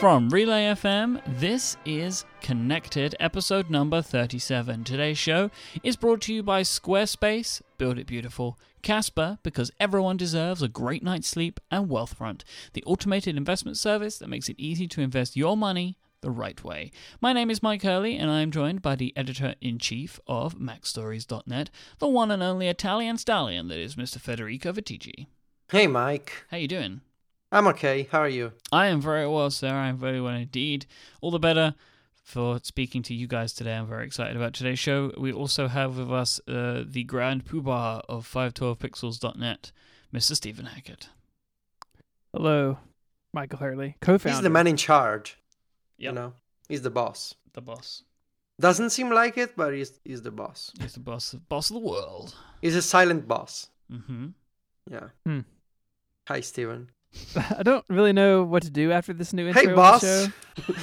From Relay FM, this is Connected, episode number 37. Today's show is brought to you by Squarespace, Build It Beautiful, Casper, because everyone deserves a great night's sleep, and Wealthfront, the automated investment service that makes it easy to invest your money the right way. My name is Myke Hurley, and I am joined by the editor in chief of MacStories.net, the one and only Italian stallion that is Mr. Federico Viticci. Hey, Myke. How you doing? I'm okay. How are you? I am very well, sir. I am very well indeed. All the better for speaking to you guys today. I'm very excited about today's show. We also have with us uh, the grand poobah of 512pixels.net, Mr. Stephen Hackett. Hello, Michael Hurley, co-founder. He's the man in charge. Yep. You know, he's the boss. The boss. Doesn't seem like it, but he's he's the boss. He's the boss, boss of the world. He's a silent boss. Mm-hmm. Yeah. Hmm. Hi, Stephen. I don't really know what to do after this new intro. Hey, boss. Show.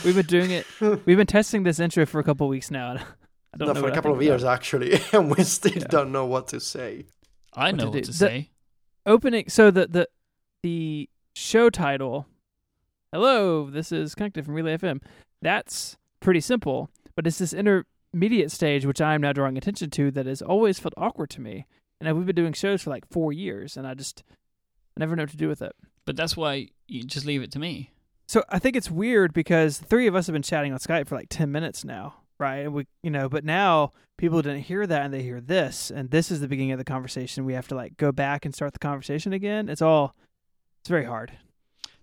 We've been doing it. We've been testing this intro for a couple of weeks now. and I don't no, know for a couple of years about actually, and we still Yeah. don't know what to say. I What know to what do. to The- say. Opening. So the the the show title. Hello, this is connected from Relay FM. That's pretty simple, but it's this intermediate stage which I am now drawing attention to that has always felt awkward to me. And we've been doing shows for like four years, and I just I never know what to do with it. But that's why you just leave it to me. So I think it's weird because three of us have been chatting on Skype for like ten minutes now, right? And we, you know, but now people didn't hear that and they hear this, and this is the beginning of the conversation. We have to like go back and start the conversation again. It's all, it's very hard.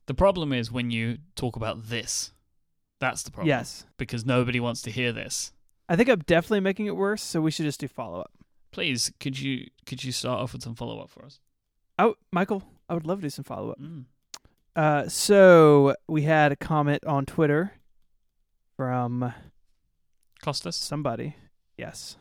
The problem is when you talk about this. That's the problem. Yes, Because nobody wants to hear this. I think I'm definitely making it worse. So we should just do follow up. Please, could you could you start off with some follow up for us? Oh, Michael, I would love to do some follow up. Mm. Uh, so we had a comment on Twitter from Costas? Somebody. Yes.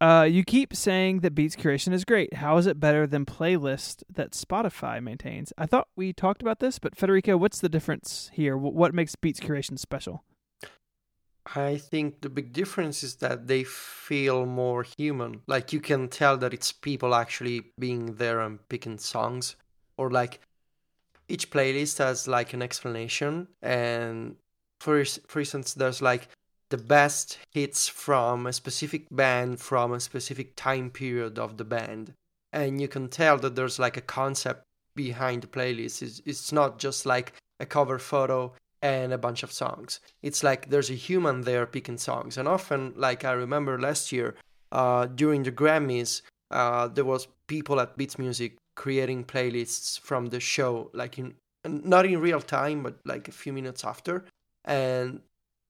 Uh, you keep saying that Beats Curation is great. How is it better than playlist that Spotify maintains? I thought we talked about this, but Federico, what's the difference here? Wh- What makes Beats Curation special? I think the big difference is that they feel more human. Like you can tell that it's people actually being there and picking songs, or like each playlist has like an explanation. And for for instance, there's like the best hits from a specific band from a specific time period of the band, and you can tell that there's like a concept behind the playlist. It's, it's not just like a cover photo and a bunch of songs. It's like there's a human there picking songs. And often, like I remember last year, uh, during the Grammys, uh, there was people at Beats Music creating playlists from the show, like in not in real time, but like a few minutes after. And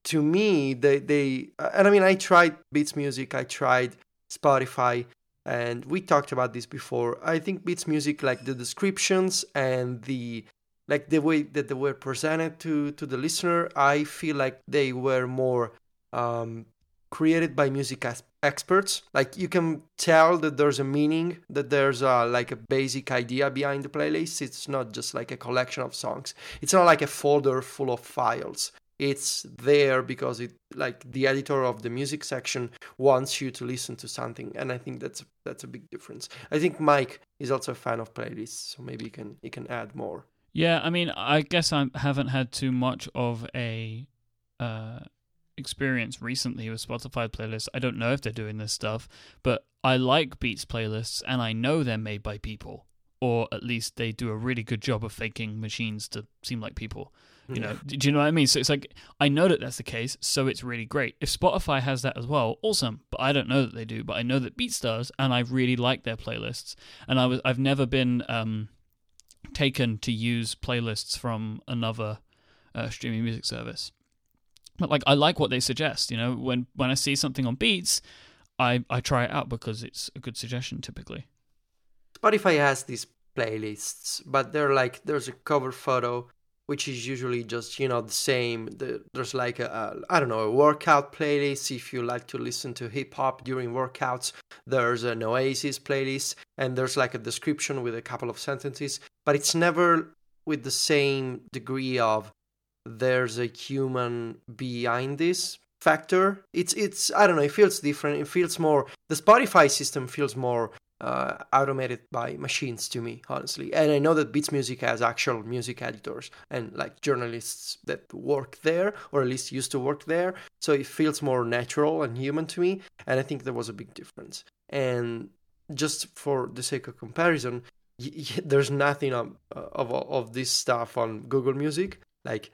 to me, they they and I mean, I tried Beats Music, I tried Spotify, and we talked about this before. I think Beats Music, like the descriptions and the like the way that they were presented to to the listener i feel like they were more um created by music experts. Like you can tell that there's a meaning that there's a like a basic idea behind the playlist. It's not just like a collection of songs. It's not like a folder full of files. It's there because it like the editor of the music section wants you to listen to something and i think that's that's a big difference. I think Myke is also a fan of playlists so maybe he can he can add more. Yeah, I mean, I guess I haven't had too much of a uh, experience recently with Spotify playlists. I don't know if they're doing this stuff, but I like Beats playlists, and I know they're made by people, or at least they do a really good job of faking machines to seem like people. You know, do you know what I mean? So it's like I know that that's the case, so it's really great. If Spotify has that as well, awesome. But I don't know that they do. But I know that Beats does, and I really like their playlists. And I was I've never been um, taken to use playlists from another uh, streaming music service. But like I like what they suggest. You know, when when I see something on Beats, I I try it out because it's a good suggestion typically. Spotify has these playlists, but they're like there's a cover photo which is usually just you know the same. The, there's like a, a I don't know a workout playlist if you like to listen to hip hop during workouts. There's an Oasis playlist, and there's like a description with a couple of sentences, but it's never with the same degree of there's a human behind this factor. It's it's I don't know. It feels different. It feels more. The Spotify system feels more uh, automated by machines to me, honestly. And I know that Beats Music has actual music editors and like journalists that work there, or at least used to work there. So it feels more natural and human to me. And I think there was a big difference. And just for the sake of comparison, y- y- there's nothing of, of of this stuff on Google Music. Like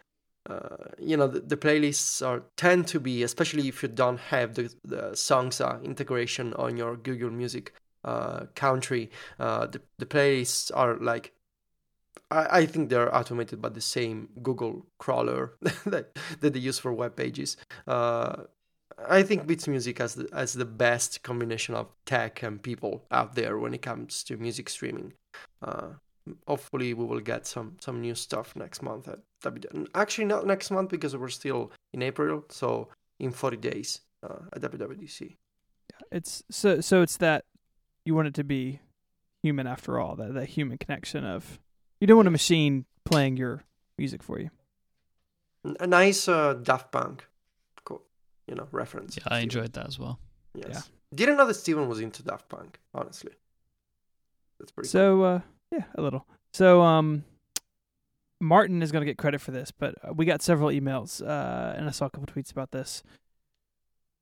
you know the, the, playlists are tend to be especially if you don't have the, the songs uh, integration on your google music uh, country uh, the, the playlists are like I, I think they're automated by the same google crawler that, that they use for web pages uh, I think Beats Music has the, has the best combination of tech and people out there when it comes to music streaming. Uh, hopefully we will get some some new stuff next month at WW. Actually, not next month because we're still in April. So in 40 days uh, at WWDC. Yeah, it's so so it's that you want it to be human after all. That that human connection of you don't want a machine playing your music for you. A nice uh, Daft Punk, cool, you know, reference. Yeah, I enjoyed that as well. Yes. Yeah. Didn't know that Stephen was into Daft Punk. Honestly, that's pretty. So. Cool. Uh, yeah, a little. So, um, Martin is going to get credit for this, but we got several emails, uh, and I saw a couple tweets about this,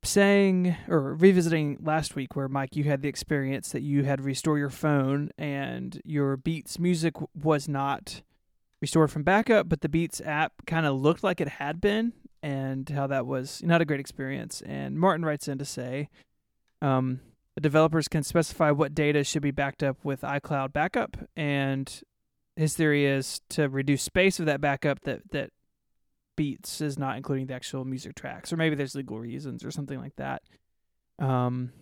saying or revisiting last week where Myke, you had the experience that you had to restore your phone and your Beats music was not restored from backup, but the Beats app kind of looked like it had been, and how that was not a great experience. And Martin writes in to say, um, developers can specify what data should be backed up with iCloud backup, and his theory is to reduce space of that backup that that Beats is not including the actual music tracks, or maybe there's legal reasons or something like that. Um,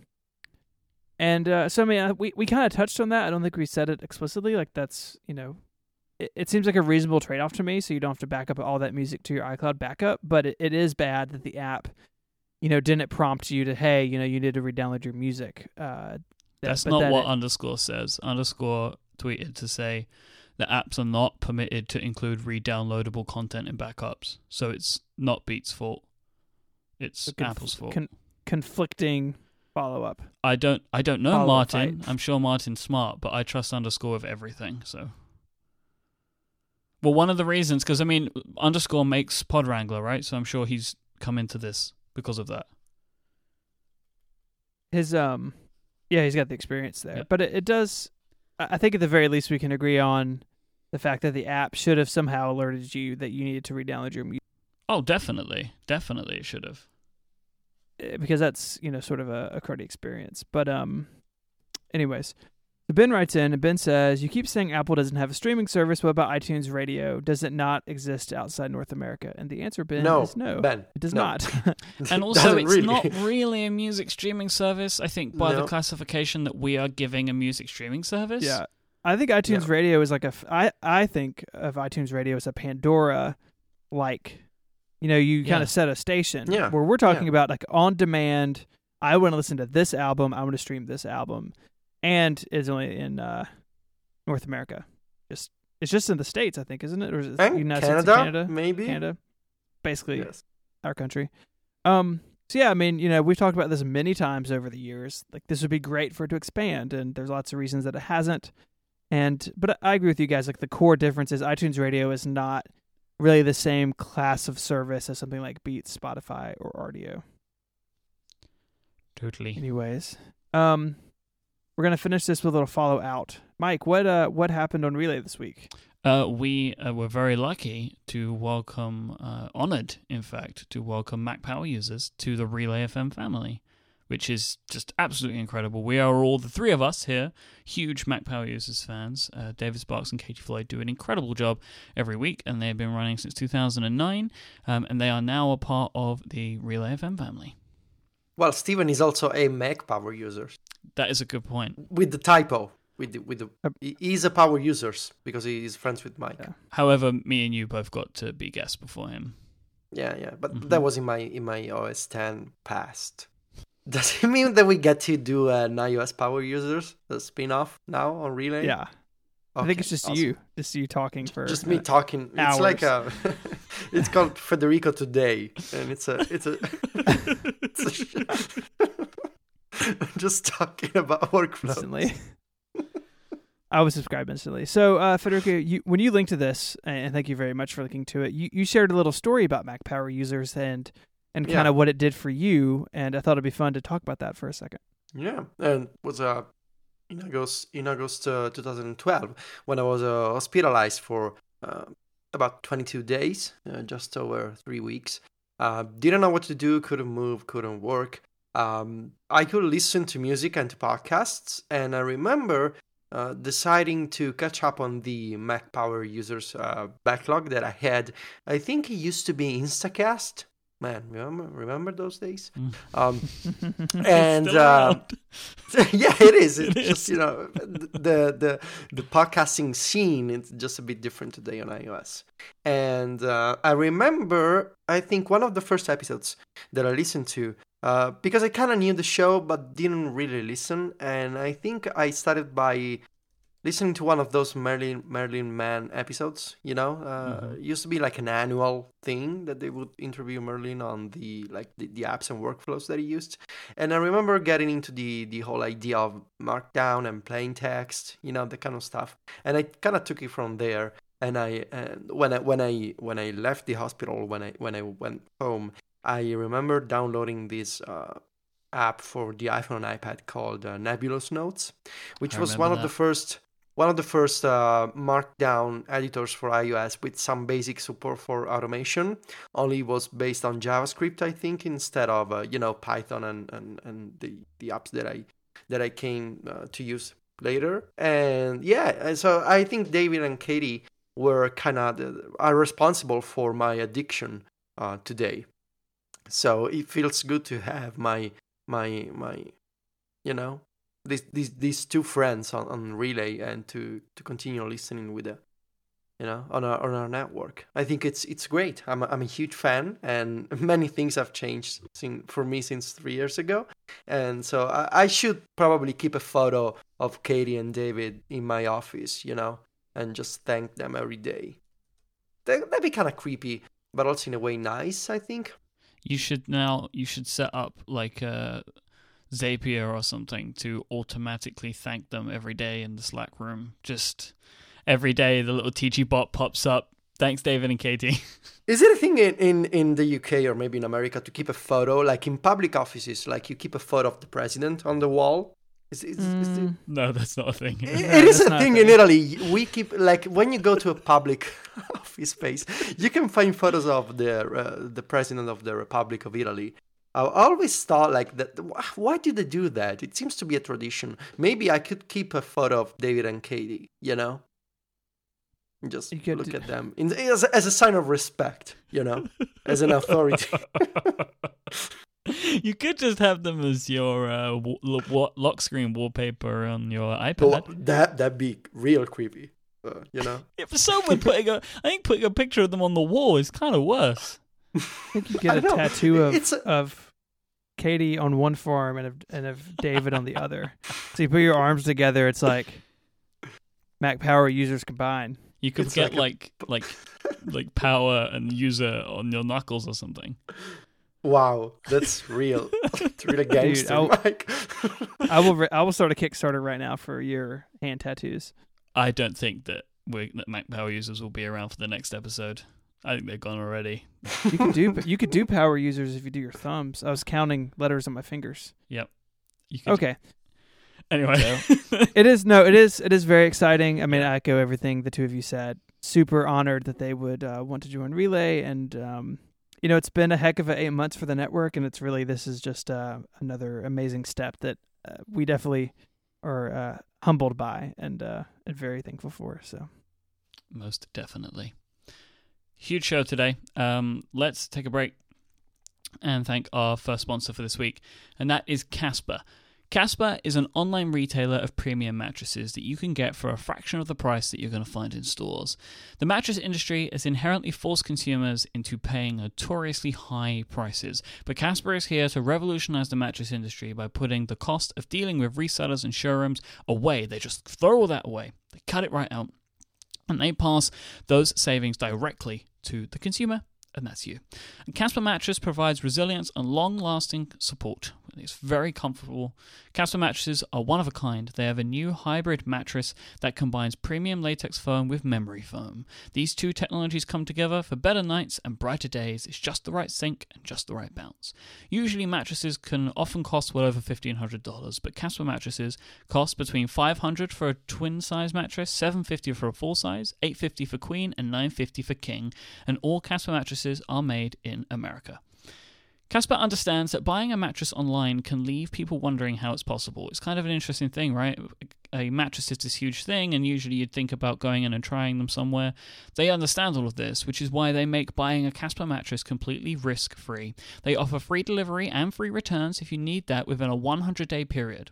and uh, so I mean, uh, we we kind of touched on that. I don't think we said it explicitly. Like that's you know, it, it seems like a reasonable trade off to me. So you don't have to back up all that music to your iCloud backup, but it, it is bad that the app you know, didn't it prompt you to, hey, you know, you need to re-download your music. Uh, That's not what it, underscore says. Underscore tweeted to say the apps are not permitted to include re-downloadable content in backups, so it's not Beats' fault. It's conf- Apple's fault. Con- conflicting follow up. I don't. I don't know follow Martin. I'm sure Martin's smart, but I trust underscore with everything. So. Well, one of the reasons, because I mean, underscore makes Pod Wrangler, right? So I'm sure he's come into this because of that. His um, yeah, he's got the experience there, yeah. but it, it does. I think at the very least we can agree on the fact that the app should have somehow alerted you that you needed to re-download your music. Oh, definitely, definitely, it should have. Eh, because that's you know sort of a, a cruddy experience. But um, anyways, so Ben writes in, and Ben says, "You keep saying Apple doesn't have a streaming service. What about iTunes Radio? Does it not exist outside North America?" And the answer, Ben, no, is no. Ben, it does no. not. and also, it's really. not really a music streaming service. I think by no. the classification that we are giving a music streaming service. Yeah, I think iTunes Radio is like a. I I think of iTunes Radio as a Pandora, like, you know, you yeah. kind of set a station. Yeah. Where we're talking yeah. about like on demand. I want to listen to this album. I want to stream this album and is only in uh, North America. Just it's just in the states, I think, isn't it? Or is it and United Canada, States Canada? Maybe Canada, basically yes. our country. Um. So yeah, I mean, you know, we've talked about this many times over the years. Like this would be great for it to expand, and there's lots of reasons that it hasn't. And but I agree with you guys. Like the core difference is iTunes Radio is not really the same class of service as something like Beats, Spotify, or Rdio. Totally. Anyways, um, we're gonna finish this with a little follow out. Myke, what uh what happened on Relay this week? Uh, we uh, were very lucky to welcome, uh, honored, in fact, to welcome Mac Power users to the Relay FM family, which is just absolutely incredible. We are all the three of us here, huge Mac Power users fans. Uh, David Sparks and Katie Floyd do an incredible job every week, and they've been running since 2009, um, and they are now a part of the Relay FM family. Well, Stephen is also a Mac Power user. That is a good point. With the typo, with the, with the he's a power user because he is friends with Myke. Yeah. However, me and you both got to be guests before him. Yeah, yeah, but mm-hmm. that was in my in my OS 10 past. Does it mean that we get to do an iOS power users the spin off now on Relay? Yeah. Okay, I think it's just awesome. you, just you talking for just me talking. Hours. It's like a, it's called Federico Today, and it's a, it's a, it's a just talking about workflows. instantly. I was subscribed instantly. So, uh, Federico, you, when you linked to this, and thank you very much for linking to it, you, you shared a little story about Mac Power users and and kind Yeah. of what it did for you. And I thought it'd be fun to talk about that for a second. Yeah, and was uh, in August in August uh, 2012 when I was uh, hospitalized for uh, about 22 days, uh, just over three weeks. Uh, didn't know what to do, couldn't move, couldn't work. Um, I could listen to music and to podcasts, and I remember uh, deciding to catch up on the Mac Power users backlog that I had. I think it used to be Instacast. Man, remember remember those days? Mm. Um, and uh, yeah, it is. It's It just is. you know the the the podcasting scene. It's just a bit different today on iOS. And uh, I remember, I think one of the first episodes that I listened to uh, because I kind of knew the show but didn't really listen. And I think I started by listening to one of those Merlin Merlin Mann episodes. You know, uh, Mhm. it used to be like an annual thing that they would interview Merlin on the like the, the apps and workflows that he used. And I remember getting into the the whole idea of markdown and plain text, you know, that kind of stuff. And I kind of took it from there. And I and when I when I when I left the hospital when I when I went home, I remember downloading this uh, app for the iPhone and iPad called uh, Nebulous Notes, which I was one of the first one of the first uh, markdown editors for iOS with some basic support for automation. Only was based on JavaScript, I think, instead of uh, you know Python and, and, and the, the apps that I that I came uh, to use later. And yeah, so I think David and Katie were kind of are responsible for my addiction uh, today. So it feels good to have my my my you know these these these two friends on, on relay and to to continue listening with the you know on our on our network. I think it's it's great. I'm a, i'm a huge fan and many things have changed sin, for me since three years ago. And so I, I should probably keep a photo of katie and david in my office you know and just thank them every day. That, that'd be kind of creepy but also in a way nice i think. You should now you should set up like a Zapier or something to automatically thank them every day in the Slack room. Just every day the little TG bot pops up. Thanks David and Katie. Is it a thing in, in, in the UK or maybe in America to keep a photo, like in public offices, like you keep a photo of the president on the wall? Is, is, is it, Mm, no, that's not a thing. it- it is a not a thing in. Italy. We keep like when you go to a public office space, you can find photos of the uh, the president of the Republic of Italy. I always thought like that. Why did they do that? It seems to be a tradition. Maybe I could keep a photo of David and Katie. You know, just You look do- at them in, as, a- as a sign of respect. You know, as an authority. you could just have them as your uh, w- lo- wa- lock screen wallpaper on your iPad. But that that'd be real creepy. Uh, you know. Yeah, for someone putting a, I think putting a picture of them on the wall is kind of worse. I think you I get a know. tattoo of It's a- of Katie on one forearm and of, and of David on the other. So you put your arms together, it's like Mac Power users combined. You could It's get like like like like power and user on your knuckles or something. Wow, that's real. it's really gangster, I'll- Myke. I will re- I will start a Kickstarter right now for your hand tattoos. I don't think that we that Mac Power users will be around for the next episode. I think they're gone already. You could do you could do power users if you do your thumbs. I was counting letters on my fingers. Yep. You could, Okay. Anyway, It is no, it is it is very exciting. I mean, I echo everything the two of you said. Super honored that they would uh, want to join Relay, and um, you know, it's been a heck of a eight months for the network, and it's really this is just uh, another amazing step that uh, we definitely are uh, humbled by and uh, and very thankful for. So most definitely. Huge show today. Um, let's take a break and thank our first sponsor for this week, and that is Casper. Casper is an online retailer of premium mattresses that you can get for a fraction of the price that you're going to find in stores. The mattress industry has inherently forced consumers into paying notoriously high prices, but Casper is here to revolutionize the mattress industry by putting the cost of dealing with resellers and showrooms away. They just throw all that away, they cut it right out, and they pass those savings directly to the consumer and that's you. And Casper Mattress provides resilience and long lasting support. It's very comfortable. Casper mattresses are one of a kind. They have a new hybrid mattress that combines premium latex foam with memory foam. These two technologies come together for better nights and brighter days. It's just the right sink and just the right bounce. Usually, mattresses can often cost well over $1,500, but Casper mattresses cost between $500 for a twin size mattress, $750 for a full size, $850 for queen, and $950 for king. And all Casper mattresses are made in America. Casper understands that buying a mattress online can leave people wondering how it's possible. It's kind of an interesting thing, right? A mattress is this huge thing, and usually you'd think about going in and trying them somewhere. They understand all of this, which is why they make buying a Casper mattress completely risk free. They offer free delivery and free returns if you need that within a 100 day period.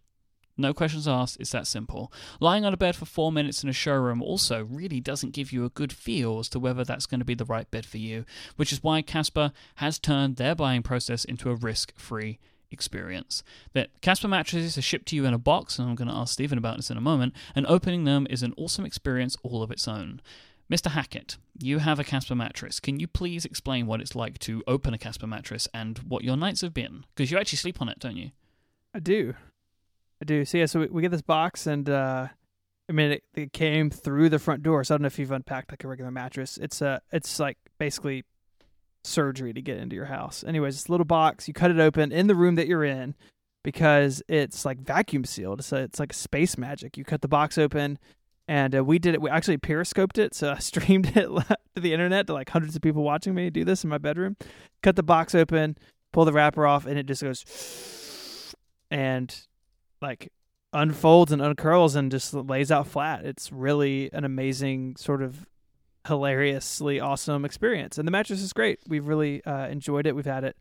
No questions asked, it's that simple. Lying on a bed for four minutes in a showroom also really doesn't give you a good feel as to whether that's going to be the right bed for you, which is why Casper has turned their buying process into a risk free experience. That Casper mattresses are shipped to you in a box, and I'm going to ask Stephen about this in a moment, and opening them is an awesome experience all of its own. Mr. Hackett, you have a Casper mattress. Can you please explain what it's like to open a Casper mattress and what your nights have been? Because you actually sleep on it, don't you? I do. I do. So yeah, so we, we get this box, and uh, I mean, it, it came through the front door. So I don't know if you've unpacked like a regular mattress. It's uh, it's like basically surgery to get into your house. Anyways, this little box, you cut it open in the room that you're in because it's like vacuum sealed. So it's like space magic. You cut the box open, and uh, we did it. We actually periscoped it, so I streamed it to the internet to like hundreds of people watching me do this in my bedroom. Cut the box open, pull the wrapper off, and it just goes, and like unfolds and uncurls and just lays out flat. It's really an amazing sort of hilariously awesome experience. And the mattress is great. We've really uh, enjoyed it. We've had it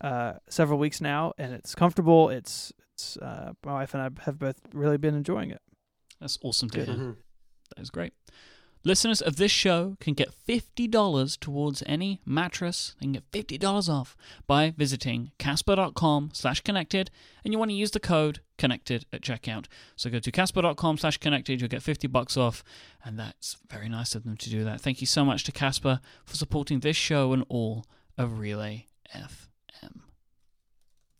uh, several weeks now, and it's comfortable. It's it's uh, my wife and I have both really been enjoying it. That's awesome to Good. hear. Mhm. That is great. Listeners of this show can get $50 towards any mattress. They can get $50 off by visiting casper.com slash connected and you want to use the code connected at checkout. So go to casper.com slash connected, you'll get 50 bucks off and that's very nice of them to do that. Thank you so much to Casper for supporting this show and all of Relay FM.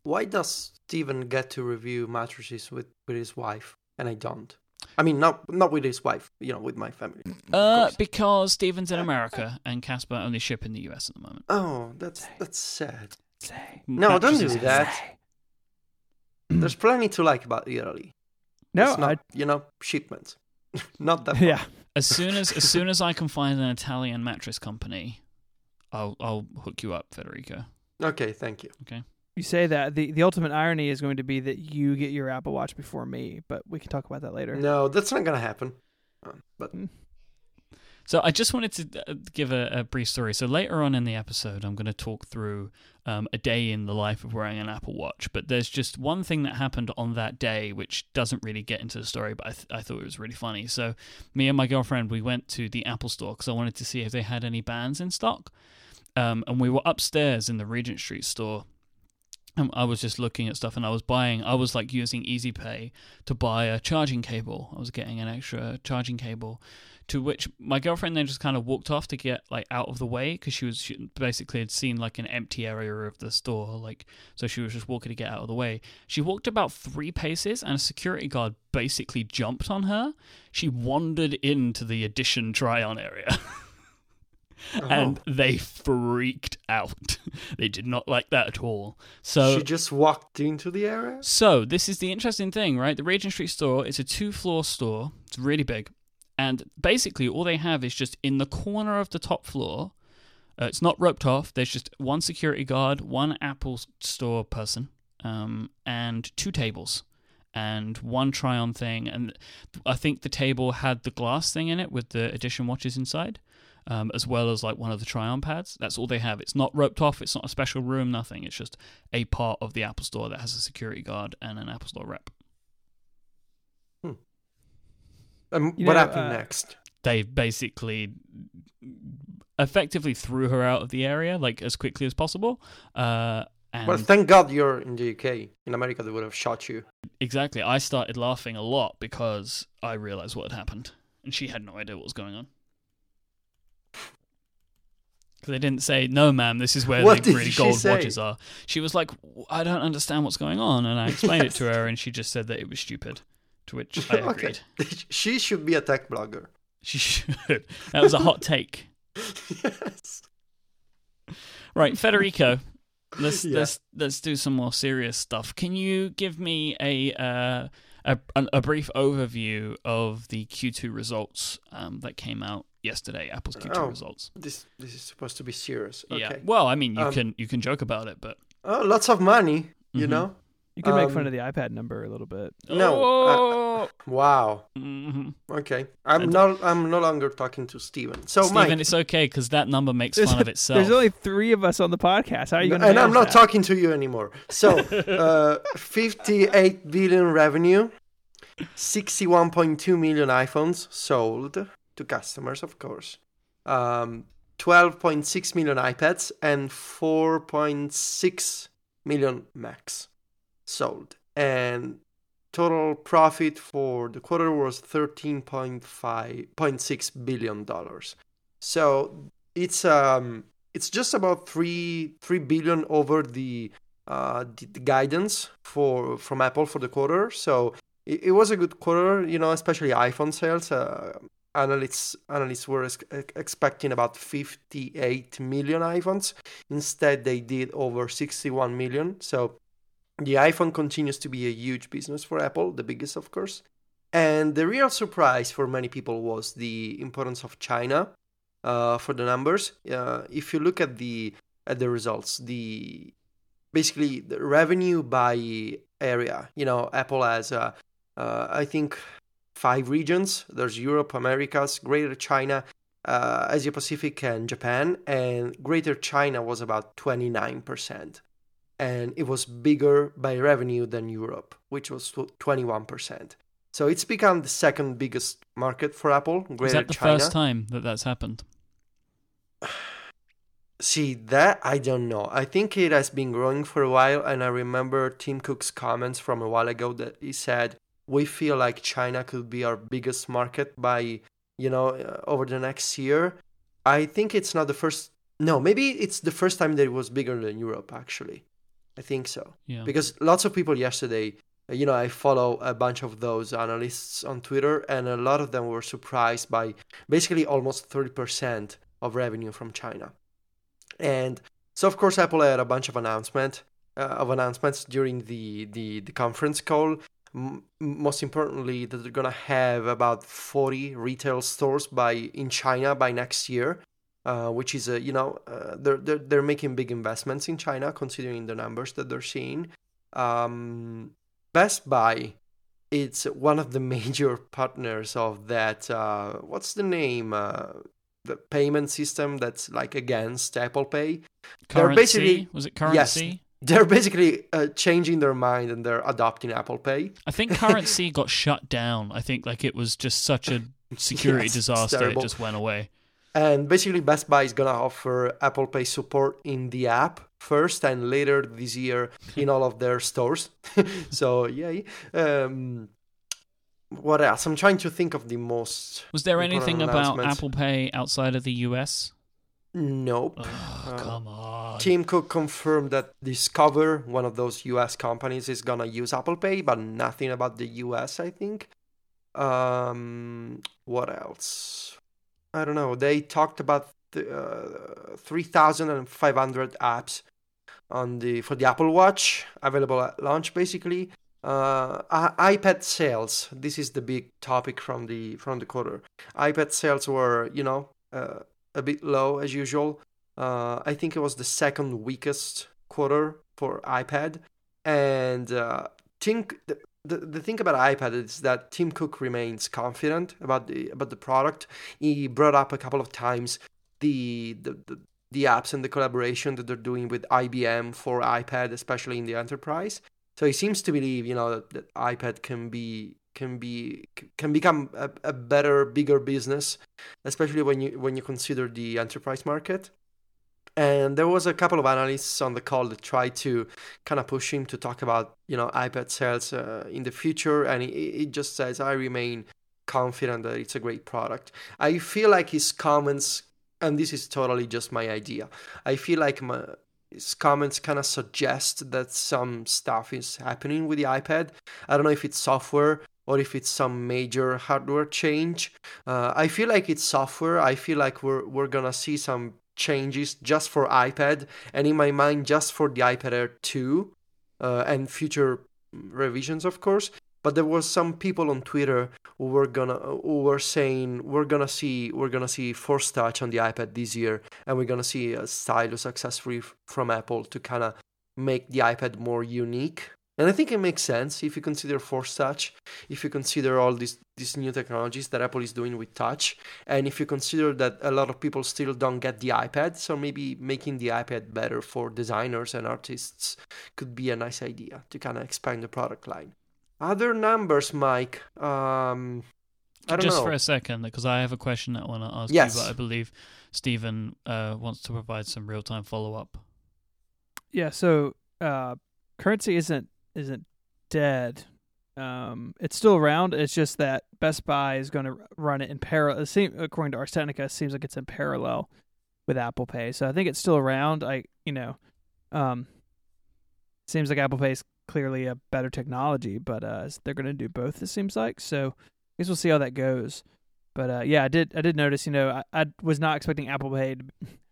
Why does Stephen get to review mattresses with, with his wife and I don't? I mean, not not with his wife, you know, with my family. Uh, because Stephen's in America and Casper only ship in the US at the moment. oh, that's that's sad. Say. No, don't do Mattresses- that. There's plenty to like about Italy. No, it's not, I, you know, shipments. not that. far. yeah. As soon as as soon as I can find an Italian mattress company, I'll I'll hook you up, Federico. Okay, thank you. You say that the the ultimate irony is going to be that you get your Apple Watch before me, but we can talk about that later. No, that's not gonna happen. Uh, But So I just wanted to uh, give a, a brief story. So later on in the episode, I'm going to talk through um, a day in the life of wearing an Apple Watch. But there's just one thing that happened on that day which doesn't really get into the story, but I, th- I thought it was really funny. So me and my girlfriend we went to the Apple Store because I wanted to see if they had any bands in stock. Um, and we were upstairs in the Regent Street store. And I was just looking at stuff and I was buying, I was like using EasyPay to buy a charging cable. I was getting an extra charging cable to which my girlfriend then just kind of walked off to get like out of the way because she was she basically had seen like an empty area of the store like so she was just walking to get out of the way. She walked about three paces and a security guard basically jumped on her. She wandered into the Edition try on area and Oh. they freaked out they did not like that at all so she just walked into the area. so this is the interesting thing, right? The Regent Street store is a two-floor store. It's really big, and basically all they have is just in the corner of the top floor. Uh, it's not roped off. There's just one security guard, one Apple store person, um, and two tables, and one try-on thing. And I think the table had the glass thing in it with the edition watches inside. Um, as well as like one of the try-on pads. That's all they have. It's not roped off. It's not a special room. Nothing. It's just a part of the Apple Store that has a security guard and an Apple Store rep. Um, what know, happened uh, next? They basically effectively threw her out of the area like as quickly as possible. Uh, and Well, thank God you're in the UK. In America, they would have shot you. exactly, I started laughing a lot because I realized what had happened, and she had no idea what was going on. They didn't say, no, ma'am, this is where What the really gold say? watches are. She was like, I don't understand what's going on. And I explained it to her, and she just said that it was stupid. To which I agreed. okay. She should be a tech blogger. She should. That was a hot take. yes. Right, Federico. Let's Yeah. let's let's do some more serious stuff. Can you give me a uh, a a brief overview of the Q2 results um, that came out yesterday? Apple's Q2 Oh. results. This this is supposed to be serious. Okay. Yeah. Well, I mean, you Um, can you can joke about it, but Oh, lots of money, you Mhm. know? You can make Um, fun of the iPad number a little bit. No, Oh! Wow. Mhm. Okay. I'm And- no I'm no longer talking to Stephen. So Stephen, Myke it's okay because that number makes fun of itself. There's only three of us on the podcast. How are you going to? and I'm not talking to you anymore. So, uh, 58 billion revenue, 61.2 million iPhones sold to customers, of course, um, 12.6 million iPads, and 4.6 million Macs sold. And total profit for the quarter was 13.5.6 billion dollars. So it's um it's just about three three billion over the uh the, the guidance for from Apple for the quarter. So it, it was a good quarter, you know, especially iPhone sales. Uh, analysts analysts were ex- expecting about 58 million iPhones. Instead, they did over 61 million. So the iPhone continues to be a huge business for Apple, the biggest, of course. And the real surprise for many people was the importance of China uh, for the numbers. Uh, if you look at the at the results, the basically the revenue by area. You know, Apple has uh, uh, I think five regions. There's Europe, Americas, Greater China, uh, Asia Pacific, and Japan. And Greater China was about twenty nine percent, and it was bigger by revenue than Europe, which was twenty one percent. So it's become the second biggest market for Apple. Greater Is that the China. first time that that's happened? See, that I don't know. I think it has been growing for a while, and I remember Tim Cook's comments from a while ago that he said, We feel like China could be our biggest market by, you know, uh, over the next year. I think it's not the first. No, maybe it's the first time that it was bigger than Europe, actually. I think so. Yeah. Because lots of people yesterday, you know, I follow a bunch of those analysts on Twitter, and a lot of them were surprised by basically almost 30% of revenue from China. And so, of course, Apple had a bunch of announcement uh, of announcements during the the, the conference call. M- most importantly, that they're gonna have about 40 retail stores by in China by next year, uh, which is a you know uh, they're, they're they're making big investments in China considering the numbers that they're seeing. Um, Best Buy, it's one of the major partners of that. Uh, what's the name? Uh, the payment system that's like against Apple Pay. they're CurrentC? basically- Was it Yes. They're basically uh, changing their mind and they're adopting Apple Pay. I think CurrentC got shut down. I think like it was just such a security Yes, disaster. It just went away. And basically, Best Buy is gonna offer Apple Pay support in the app first, and later this year in all of their stores. so yay! Um, what else? I'm trying to think of the most. Was there anything about. Apple Pay outside of the US? Nope. Oh, Uh, come on. Tim Cook confirmed that Discover, one of those US companies, is gonna use Apple Pay, but nothing about the US, I think. Um, what else? I don't know. They talked about the, uh, 3,500 apps on the for the Apple Watch available at launch, basically. Uh, iPad sales. This is the big topic from the from the quarter. iPad sales were, you know, uh, a bit low as usual. Uh, I think it was the second weakest quarter for iPad. And uh, think the, the, the thing about iPad is that Tim Cook remains confident about the about the product. He brought up a couple of times the the, the the apps and the collaboration that they're doing with IBM for iPad, especially in the enterprise. So he seems to believe, you know, that, that iPad can be can be can become a, a better, bigger business, especially when you when you consider the enterprise market. And there was a couple of analysts on the call that tried to kind of push him to talk about, you know, iPad sales uh, in the future, and he, he just says, "I remain confident that it's a great product." I feel like his comments and this is totally just my idea. I feel like my his comments kind of suggest that some stuff is happening with the iPad. I don't know if it's software or if it's some major hardware change. Uh, I feel like it's software. I feel like we're we're gonna see some changes just for iPad, and in my mind, just for the iPad Air 2 uh, and future revisions, of course. But there was some people on Twitter who were gonna who were saying we're gonna see we're gonna see Force Touch on the iPad this year, and we're gonna see a stylus accessory from Apple to kind of make the iPad more unique and I think it makes sense if you consider Force Touch, if you consider all these these new technologies that Apple is doing with Touch, and if you consider that a lot of people still don't get the iPad, so maybe making the iPad better for designers and artists could be a nice idea to kind of expand the product line. Other numbers, Mike. Um, I don't Just know. for a second, because I have a question that I want to ask Yes. you, but I believe Stephen uh, wants to provide some real time follow up. Yeah, so uh, CurrentC isn't isn't dead. Um, it's still around. It's just that Best Buy is going to run it in parallel. According to Ars Technica, it seems like it's in parallel with Apple Pay. So I think it's still around. I you know, um, seems like Apple Pay is clearly a better technology, but uh, they're going to do both. It seems like so. I guess we'll see how that goes. But uh, yeah, I did. I did notice. You know, I, I was not expecting Apple Pay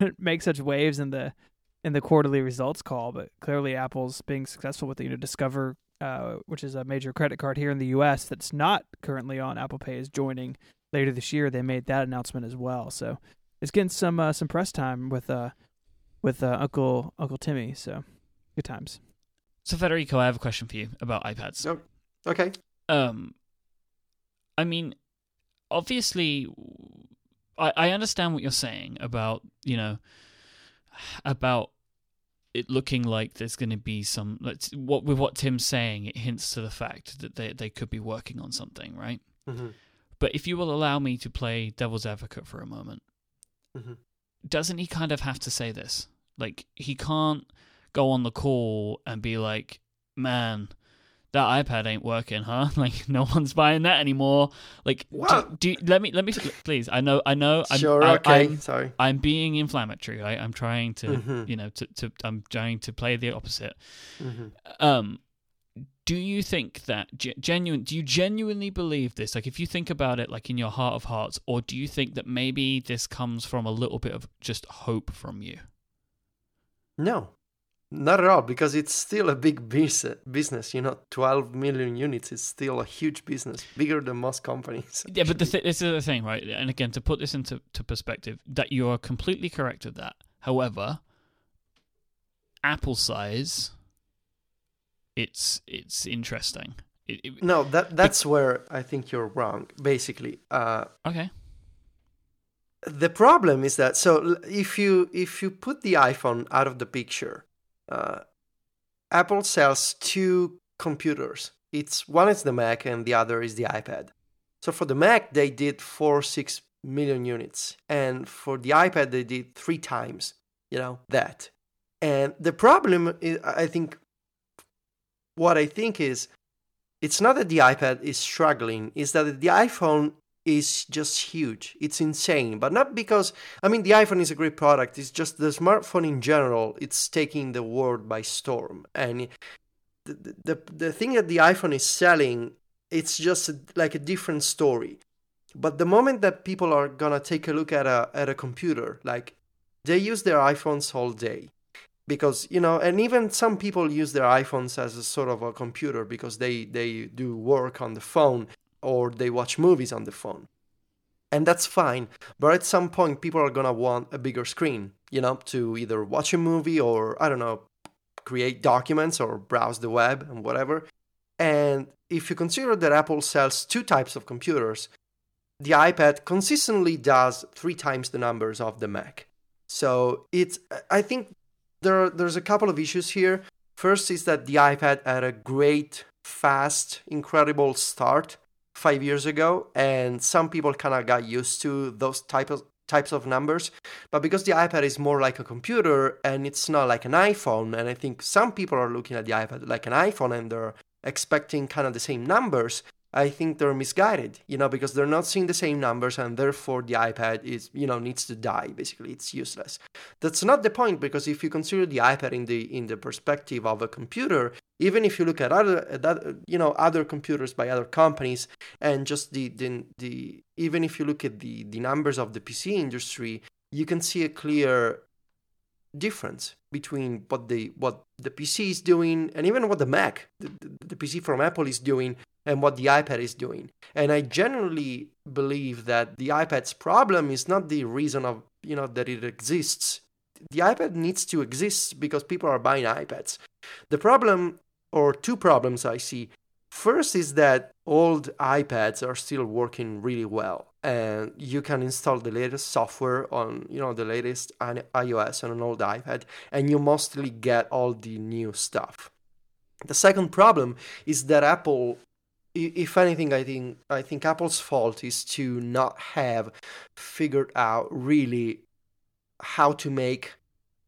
to make such waves in the in the quarterly results call, but clearly Apple's being successful with the you know Discover, uh, which is a major credit card here in the U.S. that's not currently on Apple Pay, is joining later this year. They made that announcement as well, so it's getting some uh, some press time with uh with uh, Uncle Uncle Timmy. So good times. So, Federico, I have a question for you about iPads. Yep. Okay. Um, I mean, obviously, I, I understand what you're saying about you know about it looking like there's going to be some let's what with what Tim's saying. It hints to the fact that they they could be working on something, right? hmm But if you will allow me to play devil's advocate for a moment, Mhm. doesn't he kind of have to say this? Like he can't go on the call and be like, "Man, that iPad ain't working, huh? Like no one's buying that anymore." Like, do- do, you- let me let me please. I know I know. I'm, Sure. I, okay. I'm, Sorry. I'm being inflammatory. Right? I'm trying to Mhm. you know to, to I'm trying to play the opposite. hmm Um, do you think that genuine? Do you genuinely believe this? Like, if you think about it, like in your heart of hearts, or do you think that maybe this comes from a little bit of just hope from you? No, not at all, because it's still a big business. You know, 12 million units is still a huge business, bigger than most companies. Yeah, but the th- this is the thing, right? And again, to put this into to perspective, that you are completely correct with that. However, Apple size, it's it's interesting. It, it, No, that that's where I think you're wrong. Basically, uh, okay, the problem is that so if you if you put the iPhone out of the picture, uh, Apple sells two computers. It's one is the Mac and the other is the iPad. So for the Mac they did four six million units, and for the iPad they did three times. You know that, and the problem is I think what I think is it's not that the iPad is struggling, it's that the iPhone is just huge. It's insane, but not because I mean the iPhone is a great product. It's just the smartphone in general. It's taking the world by storm, and the the, the thing that the iPhone is selling, it's just like a different story. But the moment that people are gonna take a look at a at a computer, like they use their iPhones all day because you know and even some people use their iphones as a sort of a computer because they they do work on the phone or they watch movies on the phone. And that's fine but at some point people are to want a bigger screen you know to either watch a movie or i don't know create documents or browse the web and whatever. And if you consider that apple sells two types of computers the ipad consistently does three times the numbers of the mac. So it's i think there there's a couple of issues here. First is that the iPad had a great, fast, incredible start five years ago, and some people kind of got used to those type of types of numbers. But because the iPad is more like a computer and it's not like an iPhone, and I think some people are looking at the iPad like an iPhone and they're expecting kind of the same numbers. I think they're misguided, you know, because they're not seeing the same numbers and therefore the iPad is, you know, needs to die. Basically, it's useless. That's not the point because if you consider the iPad in the in the perspective of a computer, even if you look at other, you know, other computers by other companies and just the, the the even if you look at the the numbers of the PC industry, you can see a clear difference between what the what the PC is doing and even what the Mac, the, the, PC from Apple is doing, and what the iPad is doing. And I generally believe that the iPad's problem is not the reason of you know that it exists. The iPad needs to exist because people are buying iPads. The problem, or two problems I see. First is that old iPads are still working really well and you can install the latest software on you know the latest iOS on an old iPad and you mostly get all the new stuff. The second problem is that Apple if anything I think I think Apple's fault is to not have figured out really how to make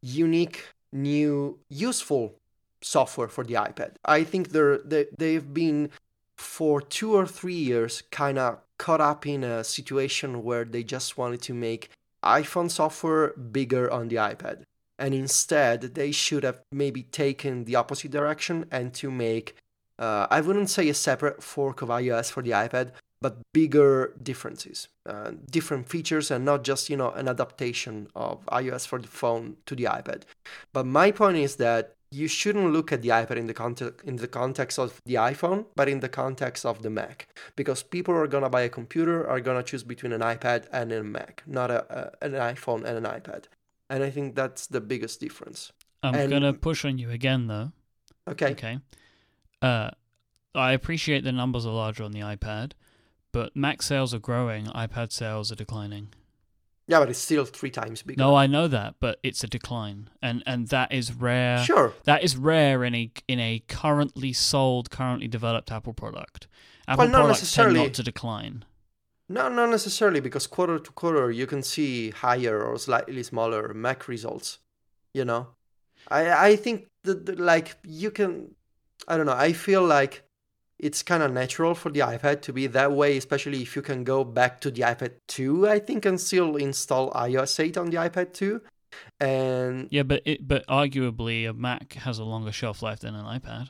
unique new useful software for the iPad. I think they're they, they've been for 2 or 3 years kind of caught up in a situation where they just wanted to make iPhone software bigger on the iPad. And instead, they should have maybe taken the opposite direction and to make, uh, I wouldn't say a separate fork of iOS for the iPad, but bigger differences, uh, different features, and not just, you know, an adaptation of iOS for the phone to the iPad. But my point is that you shouldn't look at the iPad in the context in the context of the iPhone, but in the context of the Mac, because people are gonna buy a computer are gonna choose between an iPad and a Mac, not a, a an iPhone and an iPad, and I think that's the biggest difference. I'm And- gonna push on you again, though. Okay, Okay. Uh, I appreciate the numbers are larger on the iPad, but Mac sales are growing, iPad sales are declining. yeah, but it's still three times bigger. No, I know that, but it's a decline, and and that is rare. sure, That is rare in a in a currently sold, currently developed Apple product. Apple Well, not products tend necessarily. not to decline. no, not necessarily, because quarter to quarter you can see higher or slightly smaller Mac results. You know, I I think that, like you can, I don't know. I feel like it's kind of natural for the iPad to be that way, especially if you can go back to the iPad 2, I think, and still install iOS 8 on the iPad 2. And Yeah, but it but arguably a Mac has a longer shelf life than an iPad.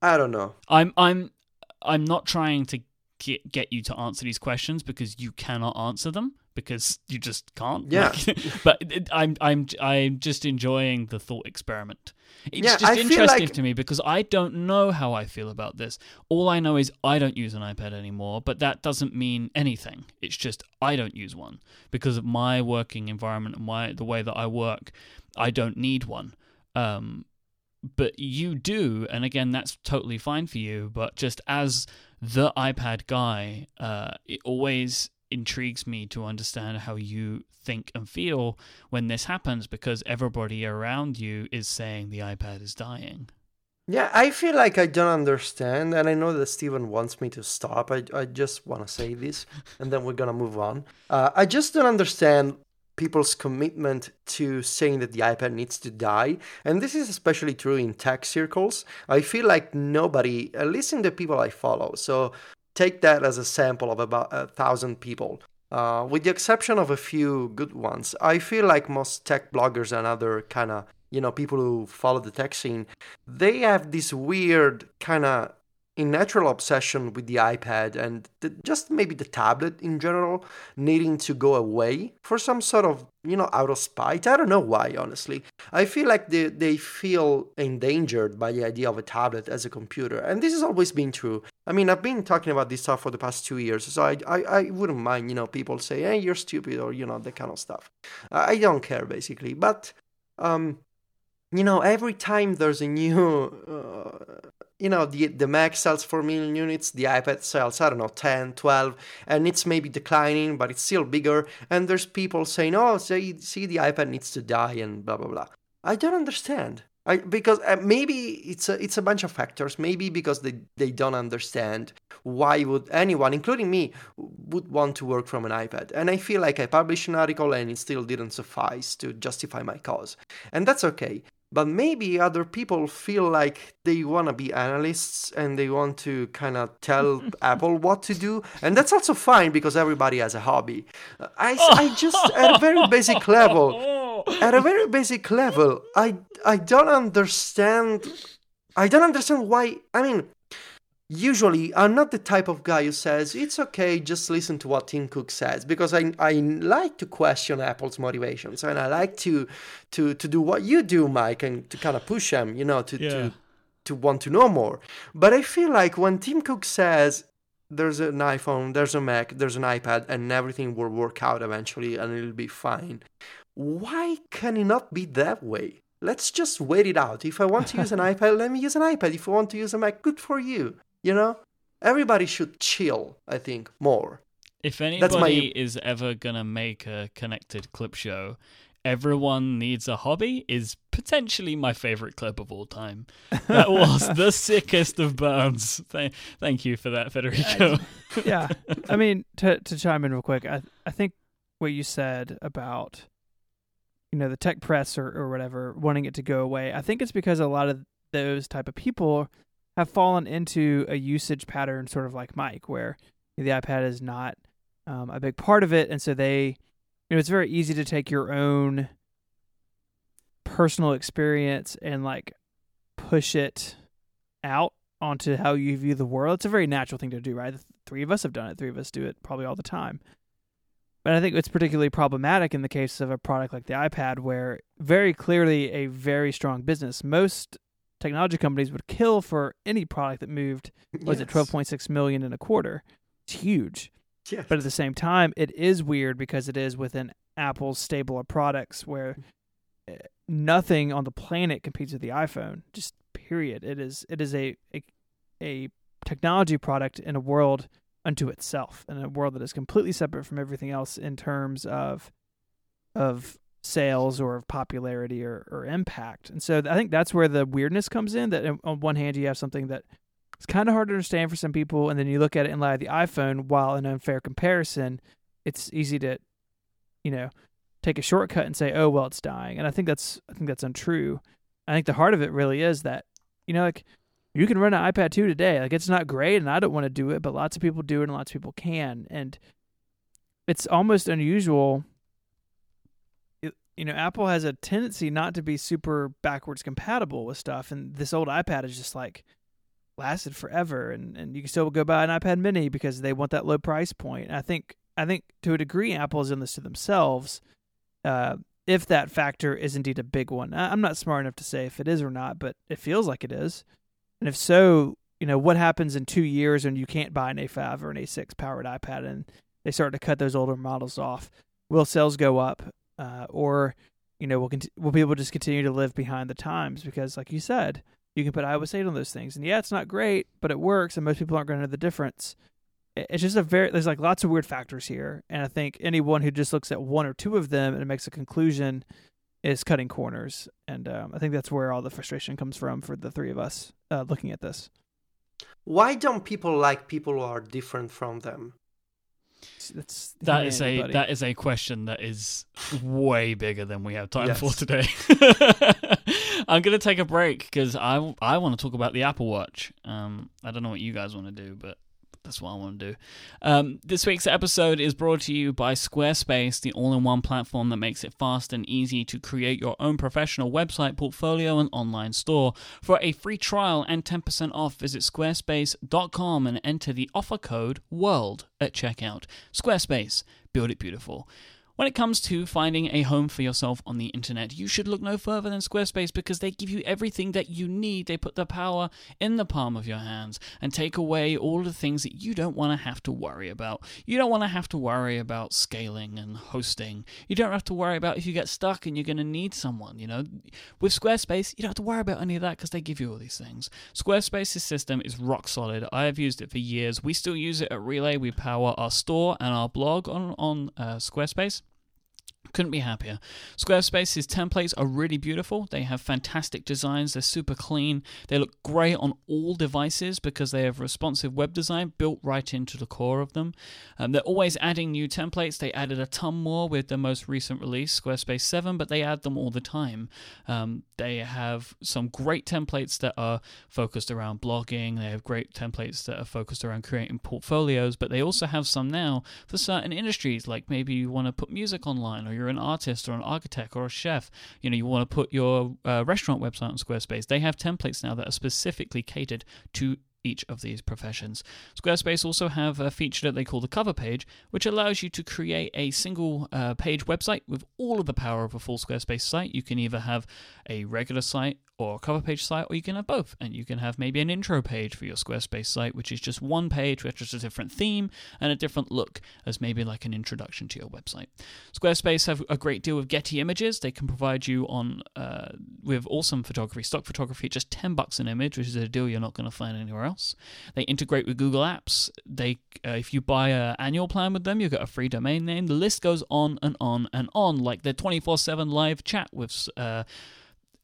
I don't know. I'm I'm I'm not trying to get get you to answer these questions because you cannot answer them because you just can't. Yeah. Like, but it, I'm I'm I'm just enjoying the thought experiment. It's Yeah, just I interesting like- to me because I don't know how I feel about this. All I know is I don't use an iPad anymore, but that doesn't mean anything. It's just I don't use one because of my working environment and my the way that I work. I don't need one. Um, but you do, and again, that's totally fine for you. But just as the iPad guy, uh, it always intrigues me to understand how you think and feel when this happens because everybody around you is saying the iPad is dying. Yeah, I feel like I don't understand, and I know that Stephen wants me to stop. I, I just want to say this, and then we're gonna move on. Uh, I just don't understand people's commitment to saying that the iPad needs to die, and this is especially true in tech circles. I feel like nobody, at least in the people I follow, so take that as a sample of about a thousand people. Uh, with the exception of a few good ones, I feel like most tech bloggers and other kind of you know people who follow the tech scene they have this weird kind of unnatural obsession with the iPad and the, just maybe the tablet in general needing to go away for some sort of you know out of spite. I don't know why honestly. I feel like they, they feel endangered by the idea of a tablet as a computer and this has always been true. I mean i've been talking about this stuff for the past two years so i i, I wouldn't mind you know people say hey you're stupid or you know that kind of stuff. I I don't care basically. But um you know every time there's a new uh, you know the the mac sells 4 million units the ipad sells i don't know 10 12 and it's maybe declining but it's still bigger and there's people saying oh see, see the ipad needs to die and blah blah blah i don't understand I, because uh, maybe it's a it's a bunch of factors. Maybe because they, they don't understand why would anyone, including me, would want to work from an iPad. And I feel like I published an article and it still didn't suffice to justify my cause, and that's okay. But maybe other people feel like they want to be analysts and they want to kind of tell Apple what to do. And that's also fine because everybody has a hobby. I, I just, at a very oh. basic level, at a very basic level, I, I don't understand. I don't understand why. I mean, usually I'm not the type of guy who says it's okay, just listen to what Tim Cook says because I I like to question Apple's motivations and I like to to to do what you do, Myke, and to kind of push them, you know, to Yeah. to to want to know more. But I feel like when Tim Cook says there's an iPhone, there's a Mac, there's an iPad, and everything will work out eventually and it'll be fine. Why can it not be that way? Let's just wait it out. If I want to use an iPad, let me use an iPad. If I want to use a Mac, good for you. You know? Everybody should chill, I think, more. If That's my- anybody is ever gonna make a connected clip show, everyone needs a hobby is potentially my favorite clip of all time. That was the sickest of burns. Th- thank you for that, Federico. yeah. I mean, to to chime in real quick, I I think what you said about you know the tech press or or whatever wanting it to go away. I think it's because a lot of those type of people have fallen into a usage pattern, sort of like Myke, where the iPad is not um, a big part of it, and so they, you know, it's very easy to take your own personal experience and like push it out onto how you view the world. It's a very natural thing to do, right? The three of us have done it. Three of us do it probably all the time. But I think it's particularly problematic in the case of a product like the iPad, where very clearly a very strong business. Most technology companies would kill for any product that moved. Was it twelve point six million in a quarter? It's huge. Yes. But at the same time, it is weird because it is within Apple's stable of products where eh, nothing on the planet competes with the iPhone. Just period. It is it is a a, a technology product in a world unto itself, in a world that is completely separate from everything else in terms of of sales or of popularity or, or impact. And so I think that's where the weirdness comes in. That on one hand you have something that it's kind of hard to understand for some people, and then you look at it in light of the iPhone. While an unfair comparison, it's easy to, you know, take a shortcut and say, "Oh, well, it's dying." And I think that's I think that's untrue. I think the heart of it really is that, you know, like you can run an iPad 2 today. Like it's not great, and I don't want to do it, but lots of people do it, and lots of people can, and it's almost unusual. You know, Apple has a tendency not to be super backwards compatible with stuff, and this old iPad is just like lasted forever and, and you can still go buy an iPad mini because they want that low price point. I think I think to a degree Apple is in this to themselves. Uh, if that factor is indeed a big one. I'm not smart enough to say if it is or not, but it feels like it is. And if so, you know, what happens in two years when you can't buy an A5 or an A6 powered iPad and they start to cut those older models off? Will sales go up? Uh, or, you know, we'll cont- will people just continue to live behind the times? Because, like you said, you can put iOS 8 on those things. And yeah, it's not great, but it works, and most people aren't going to know the difference. It's just a very, there's like lots of weird factors here. And I think anyone who just looks at one or two of them and makes a conclusion is cutting corners. And um, I think that's where all the frustration comes from for the three of us uh, looking at this. Why don't people like people who are different from them? That's That is a that is a question that is way bigger than we have time for today. I'm gonna take a break because I I want to talk about the Apple Watch. Um, I don't know what you guys want to do, but that's what I want to do. Um, this week's episode is brought to you by Squarespace, the all-in-one platform that makes it fast and easy to create your own professional website, portfolio, and online store. For a free trial and 10% off, visit squarespace.com and enter the offer code WORLD at checkout. Squarespace, build it beautiful. When it comes to finding a home for yourself on the internet, you should look no further than Squarespace because they give you everything that you need. They put the power in the palm of your hands and take away all the things that you don't want to have to worry about. You don't want to have to worry about scaling and hosting. You don't have to worry about if you get stuck and you're going to need someone, you know. With Squarespace, you don't have to worry about any of that because they give you all these things. Squarespace's system is rock solid. I have used it for years. We still use it at Relay. We power our store and our blog on on uh, Squarespace. Couldn't be happier. Squarespace's templates are really beautiful. They have fantastic designs. They're super clean. They look great on all devices because they have responsive web design built right into the core of them. Um, they're always adding new templates. They added a ton more with the most recent release, Squarespace 7, but they add them all the time. Um, they have some great templates that are focused around blogging. They have great templates that are focused around creating portfolios, but they also have some now for certain industries, like maybe you want to put music online or you're you're an artist or an architect or a chef, you know, you want to put your uh, restaurant website on Squarespace, they have templates now that are specifically catered to each of these professions. Squarespace also have a feature that they call the cover page, which allows you to create a single uh, page website with all of the power of a full Squarespace site. You can either have a regular site or a cover page site, or you can have both. And you can have maybe an intro page for your Squarespace site, which is just one page with just a different theme and a different look, as maybe like an introduction to your website. Squarespace have a great deal of Getty images. They can provide you on uh, with awesome photography, stock photography, just ten bucks an image, which is a deal you're not going to find anywhere else. They integrate with Google Apps. They, uh, if you buy an annual plan with them, you get a free domain name. The list goes on and on and on, like their 24/7 live chat with. Uh,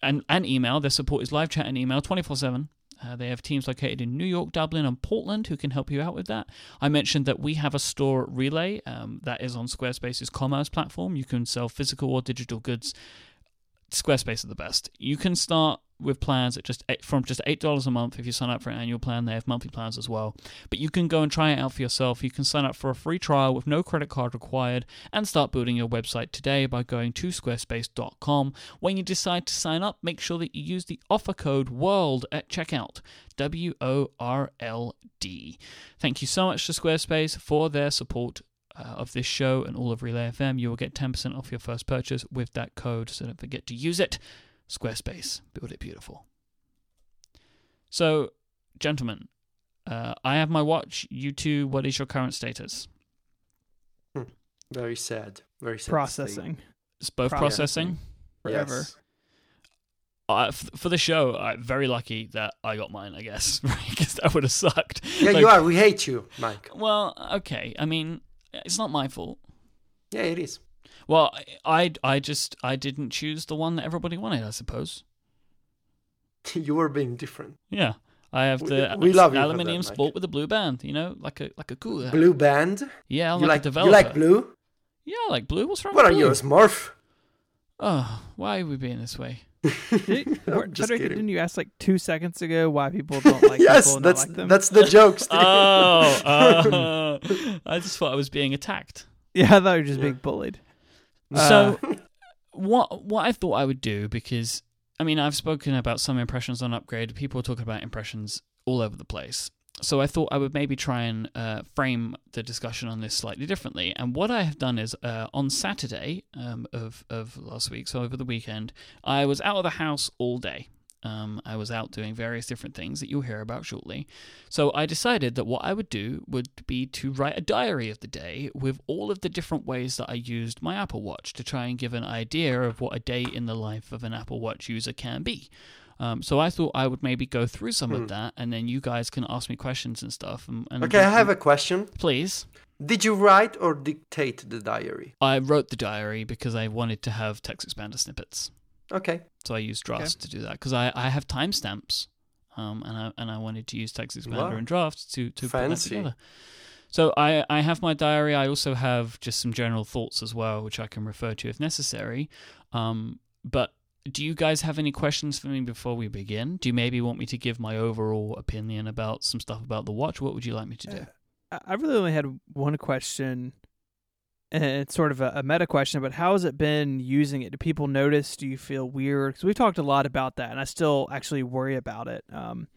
and, and email. Their support is live chat and email 24 uh, 7. they have teams located in New York, Dublin, and Portland who can help you out with that. I mentioned that we have a store Relay um, that is on Squarespace's commerce platform. You can sell physical or digital goods. Squarespace are the best. You can start with plans at just eight, from just eight dollars a month if you sign up for an annual plan. They have monthly plans as well, but you can go and try it out for yourself. You can sign up for a free trial with no credit card required and start building your website today by going to squarespace.com. When you decide to sign up, make sure that you use the offer code WORLD at checkout. W O R L D. Thank you so much to Squarespace for their support uh, of this show and all of Relay FM. You will get 10% off your first purchase with that code, so don't forget to use it. Squarespace. Build it beautiful. So, gentlemen, uh, I have my watch. You two, what is your current status? Hmm. Very sad. Very sad. Processing. It's both processing. Forever. Yes. Uh, f- for the show, I'm very lucky that I got mine, I guess, because that would have sucked. Yeah, Like, you are. We hate you, Myke. Well, okay. I mean, it's not my fault. Yeah, it is. Well, I, I just I didn't choose the one that everybody wanted. I suppose. you were being different. Yeah, I have the we love you aluminium that, Myke. sport with a blue band. You know, like a like a cool. Blue band. Yeah, I'm you like, like a you like blue. Yeah, I like blue. What's wrong What are with you, a Smurf? Oh, why are we being this way? Did, just Federico, didn't you ask like two seconds ago why people don't like yes, people and that's like them? that's the joke. Steve. Oh, oh. I just thought I was being attacked. yeah, I thought you were just Yeah. being bullied. So, what what I thought I would do because I mean I've spoken about some impressions on Upgrade. People are talking about impressions all over the place. So I thought I would maybe try and uh, frame the discussion on this slightly differently. And what I have done is uh, on Saturday um, of of last week, so over the weekend, I was out of the house all day. Um, I was out doing various different things that you'll hear about shortly. So I decided that what I would do would be to write a diary of the day with all of the different ways that I used my Apple Watch to try and give an idea of what a day in the life of an Apple Watch user can be. Um, so I thought I would maybe go through some Hmm. of that, and then you guys can ask me questions and stuff. And, and Okay, I have a question. please. Did you write or dictate the diary? I wrote the diary because I wanted to have TextExpander snippets. Okay. So I use drafts to do that because I, I have timestamps, um, and I and I wanted to use TextExpander Wow. and drafts to to put that together. So I I have my diary. I also have just some general thoughts as well, which I can refer to if necessary. Um, but do you guys have any questions for me before we begin? Do you maybe want me to give my overall opinion about some stuff about the watch? What would you like me to do? I I really only had one question, and it's sort of a, a meta question. But how has it been using it? Do people notice? Do you feel weird? Because we've talked a lot about that, and I still actually worry about it. Um,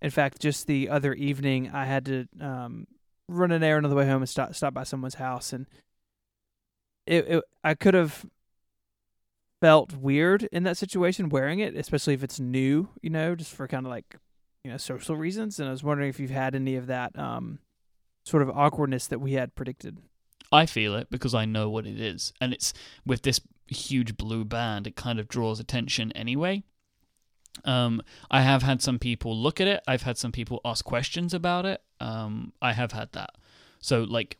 in fact, just the other evening, I had to um, run an errand on the way home and stop stop by someone's house, and it, it I could have felt weird in that situation wearing it, especially if it's new, you know, just for kind of like you know social reasons. And I was wondering if you've had any of that um, sort of awkwardness that we had predicted. I feel it because I know what it is, and it's with this huge blue band. It kind of draws attention anyway. Um, I have had some people look at it. I've had some people ask questions about it. Um, I have had that. So like,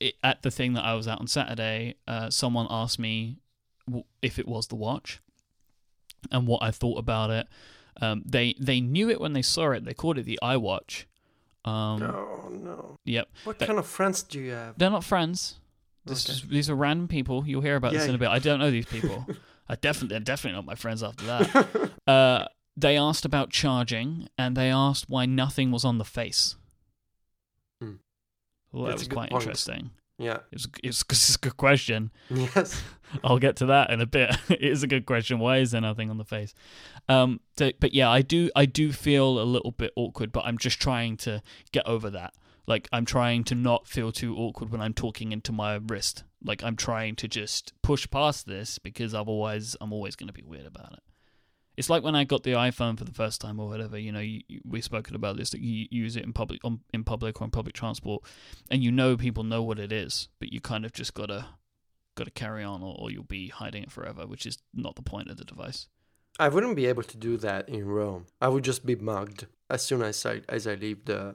it, at the thing that I was at on Saturday, uh, someone asked me if it was the watch and what I thought about it. Um, they they knew it when they saw it. They called it the iWatch. Um, no, no. Yep, What kind of friends do you have? they're not friends. This Okay. is, these are random people. You'll hear about this in a bit. I don't know these people. I definitely they're definitely not my friends after that. uh, they asked about charging and they asked why nothing was on the face. Hmm. Well, that That's was quite point. interesting. Yeah. It was, it's, it's a good question. Yes. I'll get to that in a bit. it is a good question. Why is there nothing on the face? Um, so, but yeah, I do I do feel a little bit awkward, but I'm just trying to get over that. Like I'm trying to not feel too awkward when I'm talking into my wrist. Like I'm trying to just push past this because otherwise I'm always going to be weird about it. It's like when I got the iPhone for the first time or whatever. You know, you, you- we've spoken about this that you use it in public on, in public or in public transport, and you know people know what it is, but you kind of just gotta got to carry on or, or you'll be hiding it forever, which is not the point of the device. I wouldn't be able to do that in Rome. I would just be mugged as soon as I as I leave the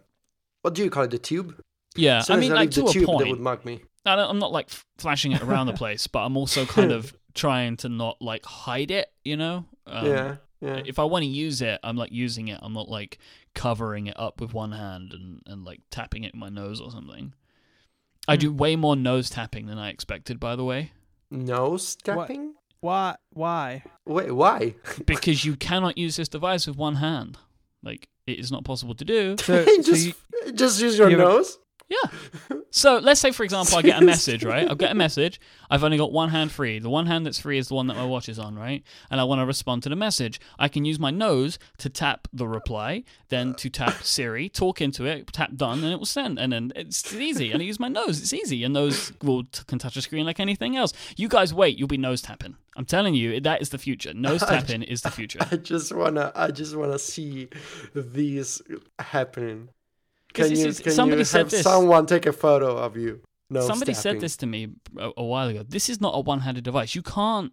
what do you call it? The tube? Yeah, I mean, I like to the a tube, point. they would mug me. I don't, I'm not like flashing it around the place, but I'm also kind of trying to not like hide it. You know? Um, yeah, yeah. If I want to use it, I'm like using it. I'm not like covering it up with one hand and, and like tapping it in my nose or something. I Hmm. do way more nose tapping than I expected, by the way, Nose tapping? Why? Why? Wait, why? because you cannot use this device with one hand. Like it is not possible to do. So, so just you, just use your you have nose. Yeah. So let's say, for example, I get a message, right? I'll get a message. I've only got one hand free. The one hand that's free is the one that my watch is on, right? And I want to respond to the message. I can use my nose to tap the reply, then to tap Siri, talk into it, tap done, and it will send. And then it's easy. And I use my nose. It's easy. And nose will can touch a screen like anything else. You guys wait. You'll be nose tapping. I'm telling you, that is the future. Nose tapping is the future. I just wanna I just wanna see these happening. Can you can somebody you said have this. someone take a photo of you? No. Somebody said this to me a, a while ago. This is not a one-handed device. You can't,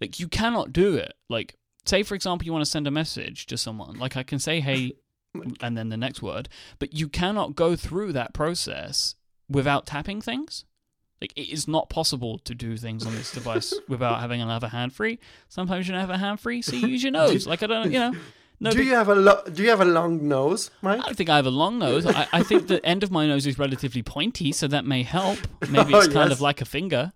like, you cannot do it. Like, say for example, you want to send a message to someone. Like, I can say "Hey," and then the next word, but you cannot go through that process without tapping things. Like, it is not possible to do things on this device without having another hand free. Sometimes you don't have a hand free, so you use your nose. Like, I don't, you know. No, do you have a lo- do you have a long nose, Myke? I don't think I have a long nose. I, I think the end of my nose is relatively pointy, so that may help. Maybe Oh, it's kind yes. of like a finger.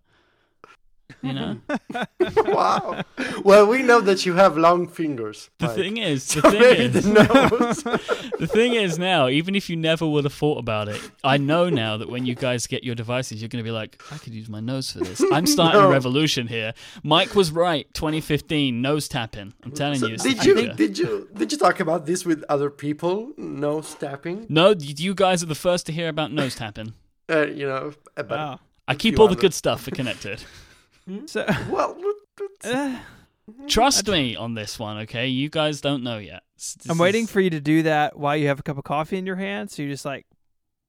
You know? wow. Well, we know that you have long fingers. The Myke. thing is, the So thing maybe is, the nose. the thing is now, even if you never would have thought about it, I know now that when you guys get your devices, you're going to be like, I could use my nose for this. I'm starting a revolution here. Myke was right. 2015, nose tapping. I'm telling So you. did you future. did you did you talk about this with other people? Nose tapping. No, you guys are the first to hear about nose tapping. Uh, you know about wow. I A keep all the good stuff for connected. So, well. uh, Trust me on this one, okay? You guys don't know yet. This I'm waiting is- for you to do that while you have a cup of coffee in your hand. So you're just like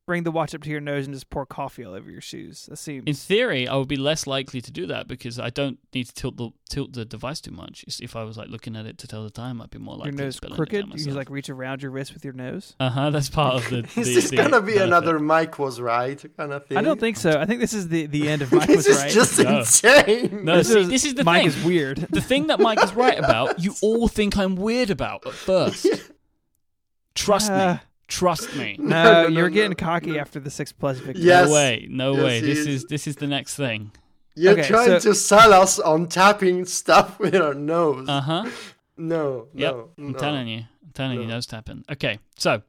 bring the watch up to your nose and just pour coffee all over your shoes. That seems. In theory, I would be less likely to do that because I don't need to tilt the tilt the device too much. If I was like looking at it to tell the time, I'd be more likely. your nose to crooked. It You down just like reach around your wrist with your nose. uh huh. That's part of the. Is the- this the gonna be benefit. another Myke was right kind of thing? I don't think so. I think this is the the end of Myke was right. this was is right. just No. insane. No, see, this is the Myke thing. is weird. The thing that Myke is right about, you all think I'm weird about at first. Trust Uh, me. Trust me. No, No, no, you're no, getting no. cocky after the six plus victory. Yes. No way. No Yes, way. This is. is this is the next thing. You're Okay, trying so- to sell us on tapping stuff with our nose. Uh huh. no, Yep. no, I'm no. telling you. I'm telling you. No. Nose tapping. Okay. So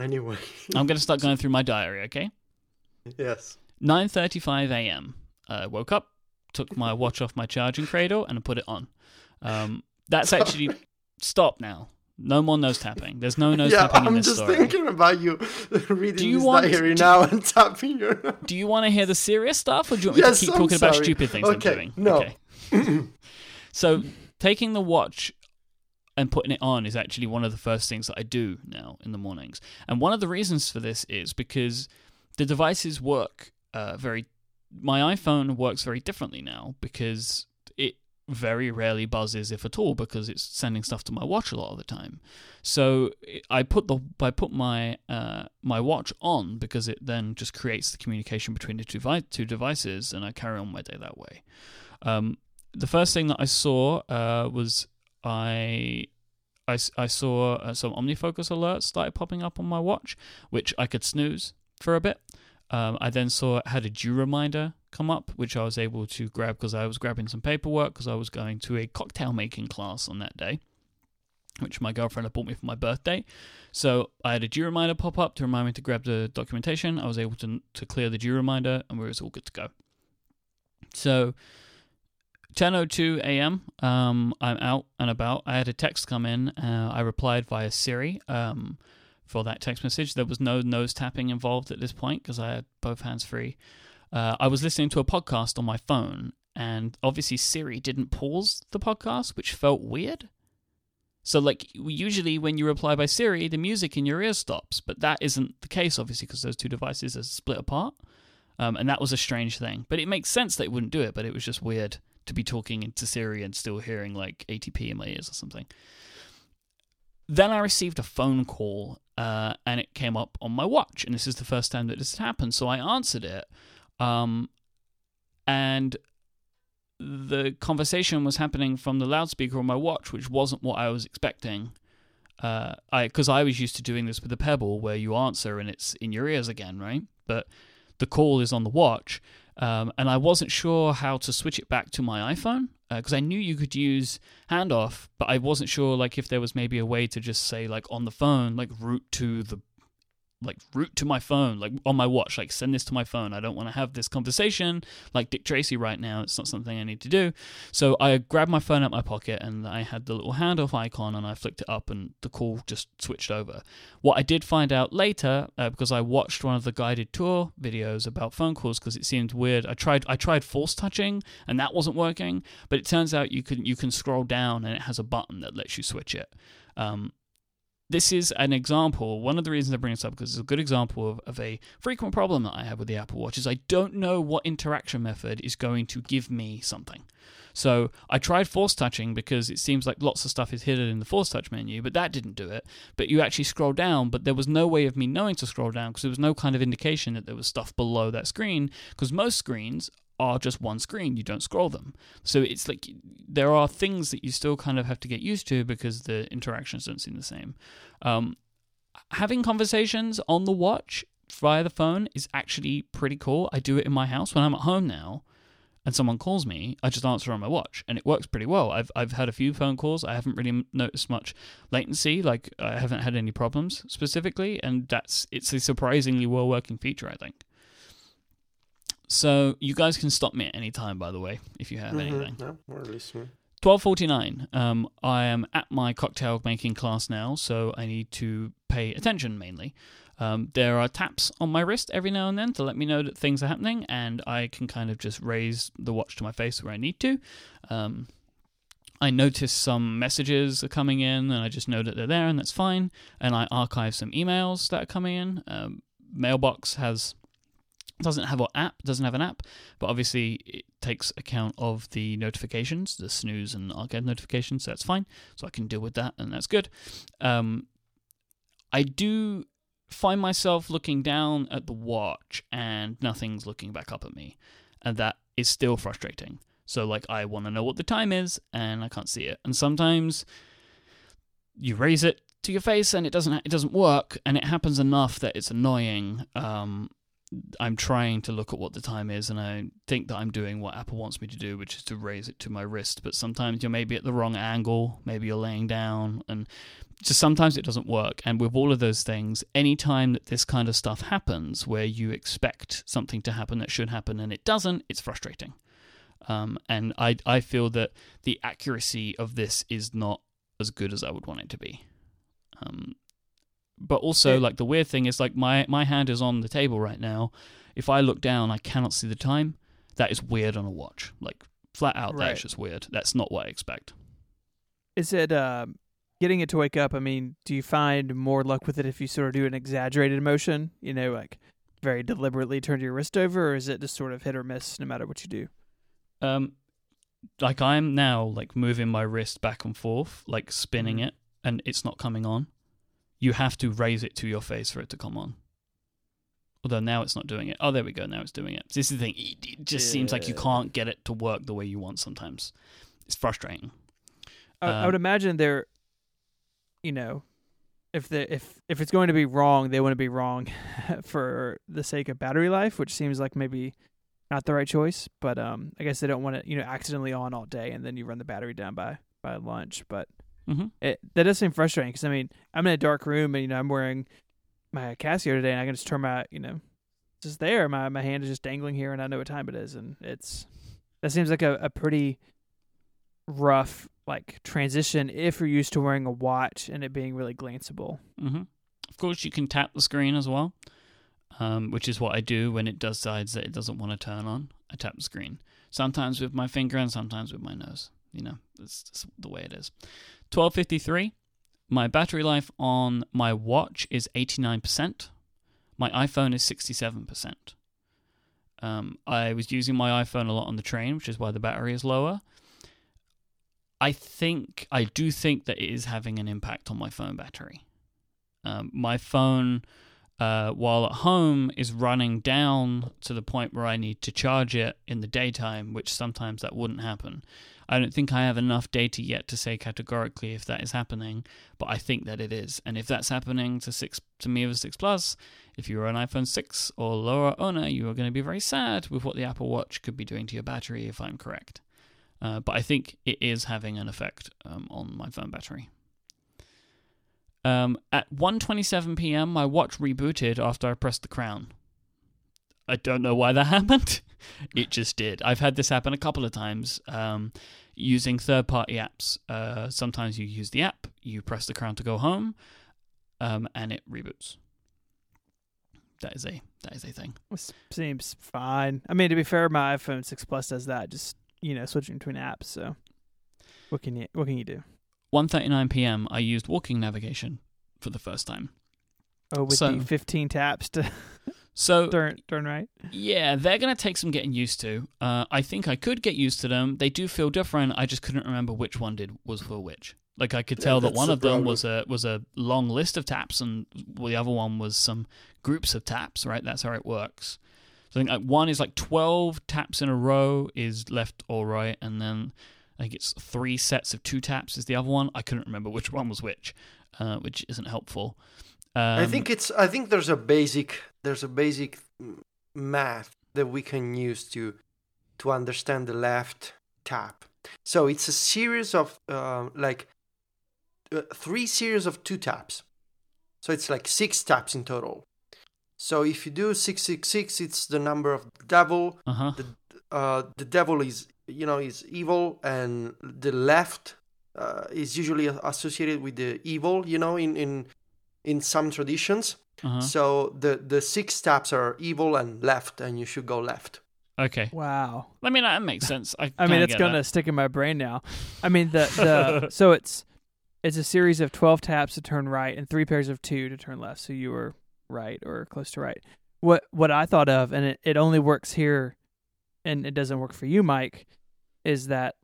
Anyway, I'm gonna start going through my diary. Okay. yes. 9:35 a.m. I woke up, took my watch off my charging cradle, and put it on. Um, that's actually stop now. No more nose tapping. There's no nose yeah, tapping in this story. I'm just thinking about you reading Do you this want- diary do- now and tapping your. Do you want to hear the serious stuff, or do you want me Yes, to keep I'm talking about stupid things Okay, I'm doing? no. Okay. so taking the watch and putting it on is actually one of the first things that I do now in the mornings. And one of the reasons for this is because the devices work uh, very. My iPhone works very differently now because very rarely buzzes if at all because it's sending stuff to my watch a lot of the time. So I put the I put my uh, my watch on because it then just creates the communication between the two, vi- two devices, and I carry on my day that way. Um, the first thing that I saw uh, was I I, I saw uh, some OmniFocus alerts started popping up on my watch, which I could snooze for a bit. Um, I then saw it had a due reminder come up, which I was able to grab because I was grabbing some paperwork because I was going to a cocktail making class on that day, which my girlfriend had bought me for my birthday. So I had a due reminder pop up to remind me to grab the documentation. I was able to to clear the due reminder, and we was all good to go. So 10:02 a.m. Um, I'm out and about. I had a text come in. Uh, I replied via Siri um, for that text message. There was no nose tapping involved at this point because I had both hands free. Uh, I was listening to a podcast on my phone, and obviously Siri didn't pause the podcast, which felt weird. So, like, usually when you reply by Siri, the music in your ear stops, but that isn't the case, obviously, because those two devices are split apart. Um, and that was a strange thing. But it makes sense that it wouldn't do it, but it was just weird to be talking into Siri and still hearing like ATP in my ears or something. Then I received a phone call uh, and it came up on my watch. And this is the first time that this had happened. So I answered it. Um, and the conversation was happening from the loudspeaker on my watch, which wasn't what I was expecting. Uh, I because I was used to doing this with the Pebble, where you answer and it's in your ears again, right? But the call is on the watch, um, and I wasn't sure how to switch it back to my iPhone because uh, I knew you could use handoff, but I wasn't sure like if there was maybe a way to just say like on the phone like route to the like route to my phone, like on my watch, like send this to my phone. I don't want to have this conversation like Dick Tracy right now. It's not something I need to do. So I grabbed my phone out my pocket and I had the little handoff icon and I flicked it up and the call just switched over. What I did find out later, uh, because I watched one of the guided tour videos about phone calls because it seemed weird. I tried I tried force touching and that wasn't working, but it turns out you can you can scroll down and it has a button that lets you switch it. Um, this is an example. One of the reasons I bring this up because it's a good example of, of a frequent problem that I have with the Apple Watch is I don't know what interaction method is going to give me something. So I tried force touching because it seems like lots of stuff is hidden in the force touch menu, but that didn't do it. But you actually scroll down, but there was no way of me knowing to scroll down because there was no kind of indication that there was stuff below that screen because most screens are just one screen. You don't scroll them. So it's like there are things that you still kind of have to get used to because the interactions don't seem the same. Um, having conversations on the watch via the phone is actually pretty cool. I do it in my house when I'm at home now and someone calls me, I just answer on my watch, and it works pretty well. I've I've had a few phone calls. I haven't really noticed much latency. Like I haven't had any problems specifically, and that's it's a surprisingly well working feature. I think. So you guys can stop me at any time, by the way, if you have Mhm, anything. No, we're listening. Twelve forty nine. Um, I am at my cocktail making class now, so I need to pay attention mainly. Um, there are taps on my wrist every now and then to let me know that things are happening, and I can kind of just raise the watch to my face where I need to. Um, I notice some messages are coming in, and I just know that they're there, and that's fine. And I archive some emails that are coming in. Um, Mailbox has doesn't have an app, doesn't have an app, but obviously it takes account of the notifications, the snooze and archive notifications. So that's fine. So I can deal with that, and that's good. Um, I do find myself looking down at the watch and nothing's looking back up at me, and that is still frustrating. So like I want to know what the time is and I can't see it, and sometimes you raise it to your face and it doesn't it doesn't work, and it happens enough that it's annoying. Um, I'm trying to look at what the time is, and I think that I'm doing what Apple wants me to do, which is to raise it to my wrist. But sometimes you're maybe at the wrong angle, maybe you're laying down, and just sometimes it doesn't work. And with all of those things, anytime that this kind of stuff happens, where you expect something to happen that should happen and it doesn't, it's frustrating. Um, and I I feel that the accuracy of this is not as good as I would want it to be. Um, but also Yeah. like the weird thing is like my my hand is on the table right now. If I look down, I cannot see the time. That is weird on a watch. Like flat out, Right. that's just weird. That's not what I expect. Is it uh, getting it to wake up? I mean, do you find more luck with it if you sort of do an exaggerated motion? You know, like very deliberately turn your wrist over, or is it just sort of hit or miss no matter what you do? Um, like I'm now like moving my wrist back and forth, like spinning Mhm. it, and it's not coming on. You have to raise it to your face for it to come on. Although now it's not doing it. Oh, there we go. Now it's doing it. This is the thing. It it just seems like you can't get it to work the way you want sometimes. It's frustrating. I, I Um, would imagine they're, you know, if the if if it's going to be wrong, they want to be wrong for the sake of battery life, which seems like maybe not the right choice. But um, I guess they don't want it, you know, accidentally on all day and then you run the battery down by by lunch. But hmm it that does seem frustrating because I mean I'm in a dark room and you know I'm wearing my Casio today and I can just turn my you know just there my my hand is just dangling here and I know what time it is and it's that seems like a, a pretty rough like transition if you're used to wearing a watch and it being really glanceable. hmm Of course, you can tap the screen as well, um, which is what I do when it decides that it doesn't want to turn on. I tap the screen. Sometimes with my finger and sometimes with my nose. You know, that's just the way it is. 1253. My battery life on my watch is 89%. My iPhone is 67%. Um, I was using my iPhone a lot on the train, which is why the battery is lower. I think, I do think that it is having an impact on my phone battery. Um, my phone, uh, while at home, is running down to the point where I need to charge it in the daytime, which sometimes that wouldn't happen. I don't think I have enough data yet to say categorically if that is happening, but I think that it is. And if that's happening to six to me with six plus, if you're an iPhone six or lower owner, you are going to be very sad with what the Apple Watch could be doing to your battery. If I'm correct, uh, but I think it is having an effect um, on my phone battery. Um, at 1:27 p.m., my watch rebooted after I pressed the crown. I don't know why that happened. it just did. I've had this happen a couple of times um, using third-party apps. Uh, sometimes you use the app, you press the crown to go home, um, and it reboots. That is a that is a thing. Seems fine. I mean, to be fair, my iPhone 6 Plus does that. Just you know, switching between apps. So, what can you what can you do? 1:39 p.m. I used walking navigation for the first time. Oh, with So- the 15 taps to So turn turn right. Yeah, they're going to take some getting used to. Uh, I think I could get used to them. They do feel different. I just couldn't remember which one did was for which. Like I could Yeah, tell that one the of them was a was a long list of taps, and the other one was some groups of taps. Right, that's how it works. So I think like one is like twelve taps in a row is left or right, and then I think it's three sets of two taps is the other one. I couldn't remember which one was which, uh, which isn't helpful. Um, I think it's. I think there's a basic. There's a basic math that we can use to to understand the left tap. So it's a series of uh, like uh, three series of two taps. So it's like six taps in total. So if you do six six six, it's the number of the devil. uh huh. The Uh, the devil is you know is evil, and the left uh, is usually associated with the evil. You know, in in in some traditions. Uh-huh. So the the six taps are evil and left, and you should go left. Okay. Wow. I mean that makes sense. I, I mean, it's gonna that. stick in my brain now. I mean, the the so it's it's a series of twelve taps to turn right and three pairs of two to turn left. So you were right or close to right. What what I thought of, and it, it only works here, and it doesn't work for you, Myke, is that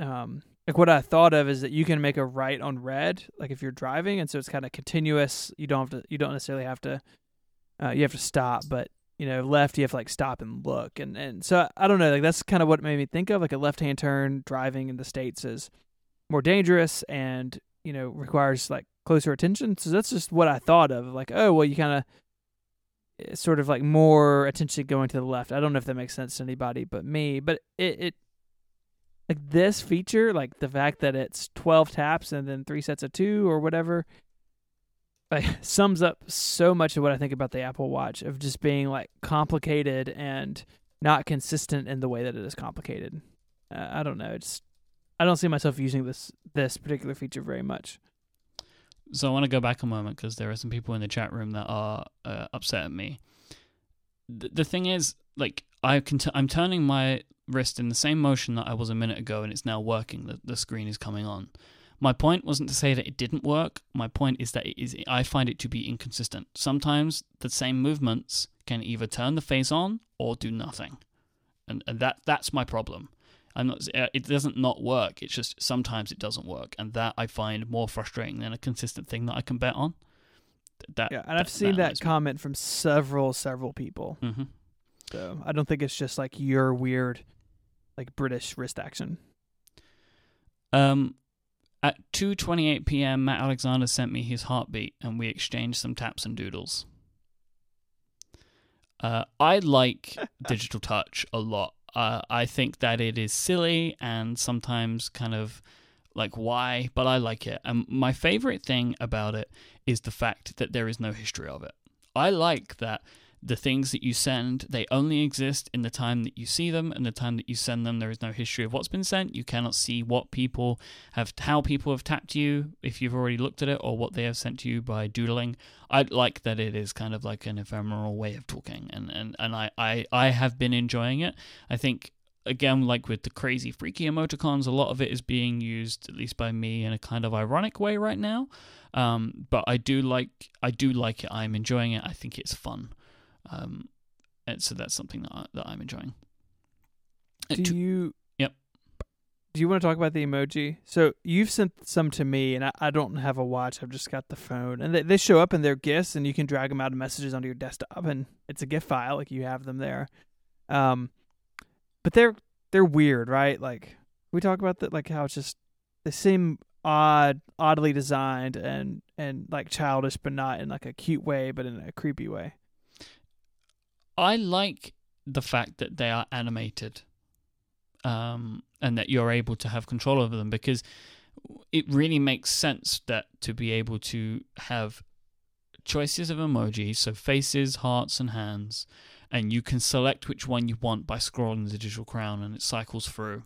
um like what I thought of is that you can make a right on red, like if you're driving, and so it's kind of continuous. You don't have to. You don't necessarily have to. Uh, you have to stop, but you know, left you have to like stop and look, and and so I don't know. Like that's kind of what made me think of like a left hand turn driving in the states is more dangerous and you know requires like closer attention. So that's just what I thought of. Like oh well, you kind of sort of like more attention going to the left. I don't know if that makes sense to anybody but me, but it, it like this feature, like the fact that it's 12 taps and then three sets of two or whatever, like sums up so much of what I think about the Apple Watch of just being like complicated and not consistent in the way that it is complicated. Uh, I don't know. It's I don't see myself using this this particular feature very much. So I want to go back a moment because there are some people in the chat room that are uh, upset at me. The, the thing is, like, I can t- I'm turning my wrist in the same motion that I was a minute ago, and it's now working. The, the screen is coming on. My point wasn't to say that it didn't work. My point is that it is. I find it to be inconsistent. Sometimes the same movements can either turn the face on or do nothing, and, and that that's my problem. I'm not. uh, It doesn't not work. It's just sometimes it doesn't work, and that I find more frustrating than a consistent thing that I can bet on. That Yeah, and I've seen that me. comment from several, several people. Mhm. So I don't think it's just like your weird, like British wrist action. Um, at 2:28 p.m., Matt Alexander sent me his heartbeat, and we exchanged some taps and doodles. Uh, I like digital touch a lot. Uh, I think that it is silly and sometimes kind of like why, but I like it. And my favorite thing about it is the fact that there is no history of it. I like that the things that you send they only exist in the time that you see them. And the time that you send them there is no history of what's been sent. You cannot see what people have how people have tapped you if you've already looked at it or what they have sent to you by doodling. I like that it is kind of like an ephemeral way of talking and and, and I, I i have been enjoying it. I think again like with the crazy freaky emoticons a lot of it is being used at least by me in a kind of ironic way right now. Um, but i do like i do like it. I'm enjoying it. I think it's fun um, and so that's something that, I, that I'm enjoying. Uh, Do to- you? Yep. Do you want to talk about the emoji? So you've sent some to me, and I, I don't have a watch. I've just got the phone, and they, they show up in their gifs, and you can drag them out of messages onto your desktop, and it's a GIF file, like you have them there. Um, but they're they're weird, right? Like we talk about that, like how it's just they seem odd, oddly designed, and and like childish, but not in like a cute way, but in a creepy way. I like the fact that they are animated, um, and that you're able to have control over them because it really makes sense that to be able to have choices of emojis, so faces, hearts, and hands, and you can select which one you want by scrolling the digital crown, and it cycles through.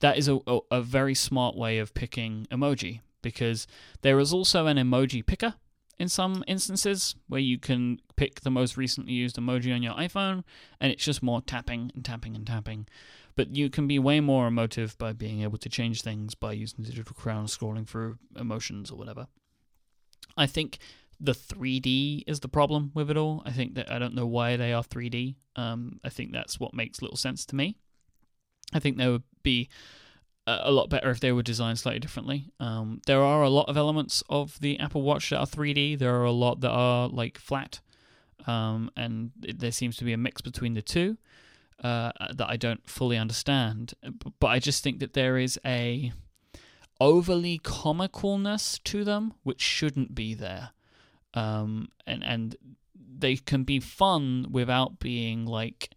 That is a, a, a very smart way of picking emoji because there is also an emoji picker in some instances where you can pick the most recently used emoji on your iPhone and it's just more tapping and tapping and tapping. But you can be way more emotive by being able to change things by using the digital crown, scrolling through emotions or whatever. I think the 3D is the problem with it all. I think that I don't know why they are 3D. Um, I think that's what makes little sense to me. I think there would be a lot better if they were designed slightly differently. Um, there are a lot of elements of the Apple Watch that are 3D. There are a lot that are like flat, um, and it- there seems to be a mix between the two uh, that I don't fully understand. But I just think that there is a overly comicalness to them, which shouldn't be there, um, and and they can be fun without being like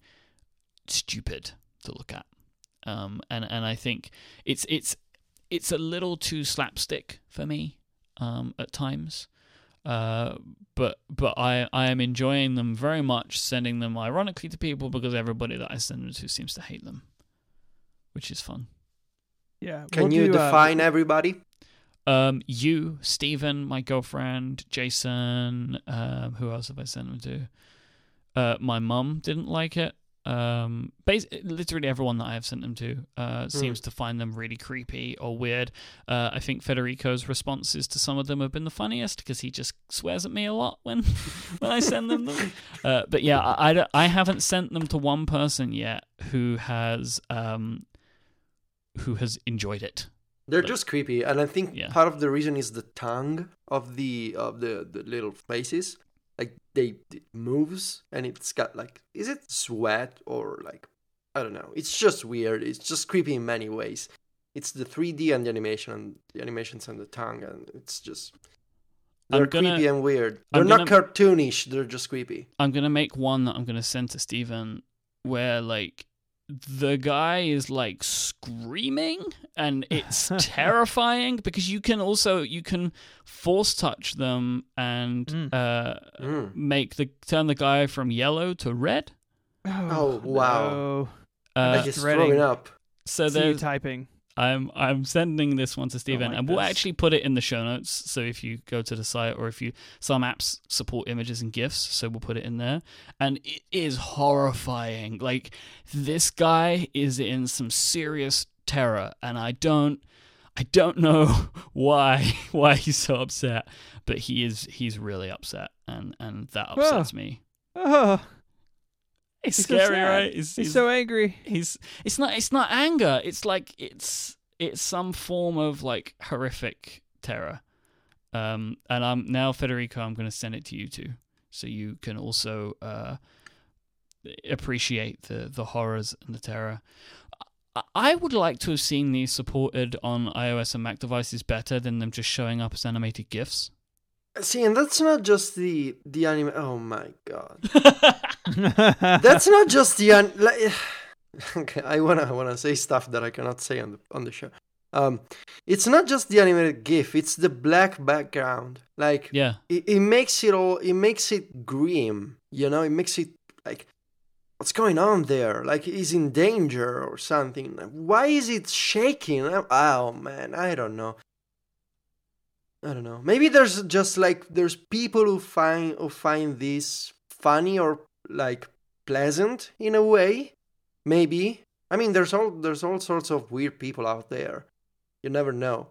stupid to look at. Um, and and I think it's it's it's a little too slapstick for me um, at times. Uh, but but I, I am enjoying them very much, sending them ironically to people because everybody that I send them to seems to hate them, which is fun. Yeah. Can we'll you do, uh, define everybody? Um, you, Stephen, my girlfriend, Jason. Um, who else have I sent them to? Uh, my mum didn't like it. Um, bas- literally everyone that I have sent them to uh, seems to find them really creepy or weird. Uh, I think Federico's responses to some of them have been the funniest because he just swears at me a lot when when I send them them. Uh, but yeah, I, I, I haven't sent them to one person yet who has um, who has enjoyed it. They're Like- just creepy, and I think Yeah. part of the reason is the tongue of the of the, the little faces. Like they it moves, and it's got like is it sweat or like I don't know. It's just weird. It's just creepy in many ways. It's the 3D and the animation, and the animations and the tongue, and it's just I'm they're gonna- creepy and weird. They're I'm not gonna- cartoonish. They're just creepy. I'm gonna make one that I'm gonna send to Stephen where like the guy is like screaming and it's terrifying because you can also you can force touch them and Mm. uh Mm. make the turn the guy from yellow to red. Oh, wow. no. Uh, like it's threading. throwing up. so they're typing. I'm I'm sending this one to Stephen, like and we'll this. actually put it in the show notes. So if you go to the site, or if you some apps support images and gifs, so we'll put it in there. And it is horrifying. Like this guy is in some serious terror, and I don't I don't know why why he's so upset, but he is he's really upset, and and that ah. upsets me. Oh, It's He's scary, sad. right? He's, he's- so angry. he's it's not it's not anger it's like it's it's some form of like horrific terror um and i'm now federico i'm going to send it to you too so you can also uh appreciate the the horrors and the terror I would like to have seen these supported on iOS and Mac devices better than them just showing up as animated GIFs. See, and that's not just the the anime. Oh my god, that's not just the an- like. Okay, I wanna I wanna say stuff that I cannot say on the on the show. Um, it's not just the animated GIF; it's the black background. Like yeah, it, it makes it all. It makes it grim. You know, it makes it like what's going on there? Like he's in danger or something. Why is it shaking? Oh man, I don't know. I don't know. Maybe there's just like there's people who find who find this funny or like pleasant in a way. Maybe. I mean, there's all there's all sorts of weird people out there. You never know.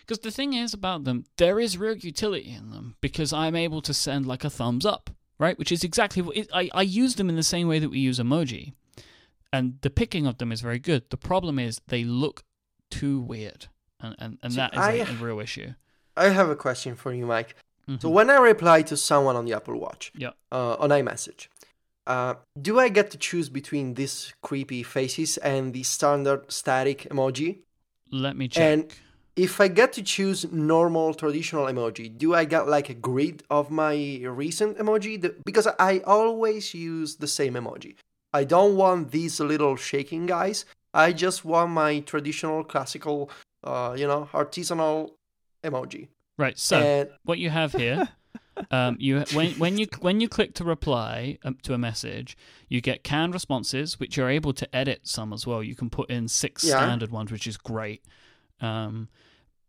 Because the thing is about them, there is real utility in them because I'm able to send like a thumbs up, right? Which is exactly what it, I, I use them in the same way that we use emoji. And the picking of them is very good. The problem is they look too weird. And, and, and See, that is I- a, a real issue. I have a question for you, Myke. So Mhm. when I reply to someone on the Apple Watch, Yeah. uh, on iMessage, uh, do I get to choose between these creepy faces and the standard static emoji? Let me check. And if I get to choose normal traditional emoji, do I get like a grid of my recent emoji? Because I always use the same emoji. I don't want these little shaking guys. I just want my traditional, classical, uh, you know, artisanal emoji. right, so and what you have here um, you when when you when you click to reply um, to a message, you get canned responses, which you're able to edit some as well. You can put in six Yeah. standard ones, which is great. Um,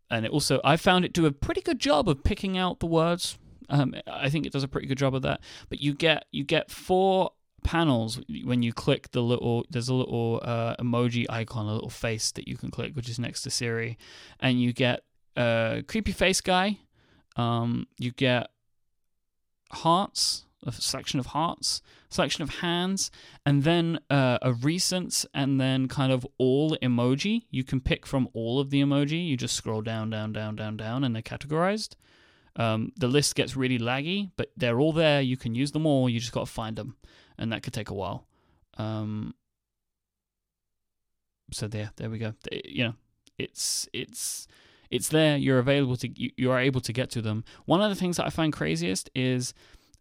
and it also, I found it do a pretty good job of picking out the words. Um, I think it does a pretty good job of that. But you get you get four panels when you click the little. There's a little uh, emoji icon, a little face that you can click, which is next to Siri, and you get a creepy face guy. Um, you get hearts, a selection of hearts, selection of hands, and then uh, a recent, and then kind of all emoji. You can pick from all of the emoji. You just scroll down, down, down, down, down, and they're categorized. Um, the list gets really laggy, but they're all there. You can use them all. You just got to find them, and that could take a while. Um, so there, there we go. You know, it's it's it's there. You're available to you, you are able to get to them. One of the things that I find craziest is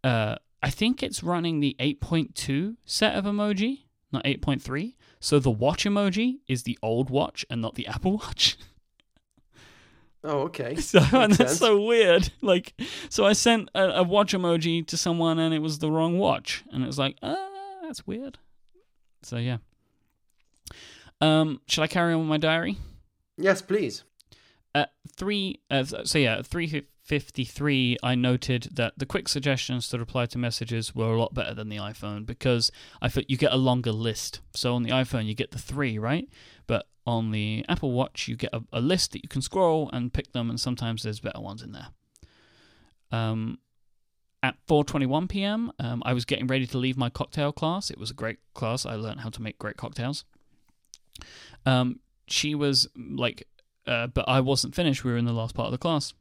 uh, I think it's running the 8.2 set of emoji, not 8.3. So the watch emoji is the old watch and not the Apple Watch. oh, okay. So and that's sense. so weird. Like, so I sent a, a watch emoji to someone and it was the wrong watch, and it was like, ah, that's weird. So yeah. Um, should I carry on with my diary? Yes, please. At three, uh, so yeah, three fifty three, I noted that the quick suggestions to reply to messages were a lot better than the iPhone because I thought you get a longer list. So on the iPhone, you get the three, right? But on the Apple Watch, you get a, a list that you can scroll and pick them, and sometimes there's better ones in there. Um, at 4:21 p.m., um, I was getting ready to leave my cocktail class. It was a great class. I learned how to make great cocktails. Um, she was like, uh, but I wasn't finished. We were in the last part of the class,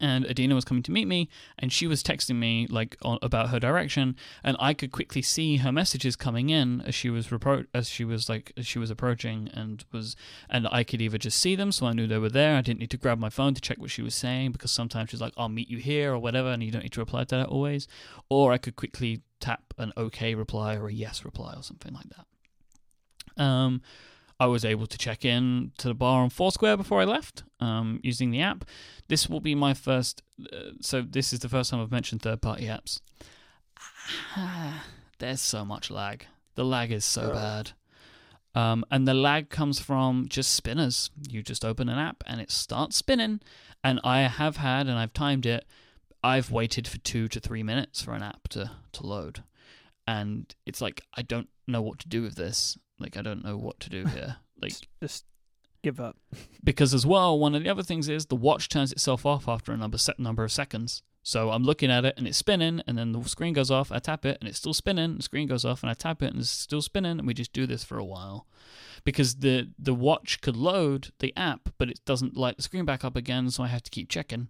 and Adina was coming to meet me, and she was texting me like on, about her direction, and I could quickly see her messages coming in as she was repro- as she was like as she was approaching, and was and I could either just see them, so I knew they were there. I didn't need to grab my phone to check what she was saying because sometimes she's like, "I'll meet you here" or whatever, and you don't need to reply to that always. Or I could quickly tap an OK reply or a yes reply or something like that. Um, I was able to check in to the bar on Foursquare before I left um, using the app. This will be my first. Uh, so this is the first time I've mentioned third-party apps. There's so much lag. The lag is so Oh. bad. Um, and the lag comes from just spinners. You just open an app and it starts spinning. And I have had, and I've timed it, I've waited for two to three minutes for an app to, to load. And it's like, I don't know what to do with this. Like, I don't know what to do here. Like, Just give up. because as well, one of the other things is the watch turns itself off after a number set number of seconds. So I'm looking at it and it's spinning, and then the screen goes off. I tap it and it's still spinning. The screen goes off and I tap it and it's still spinning. And we just do this for a while because the the watch could load the app, but it doesn't light the screen back up again. So I have to keep checking.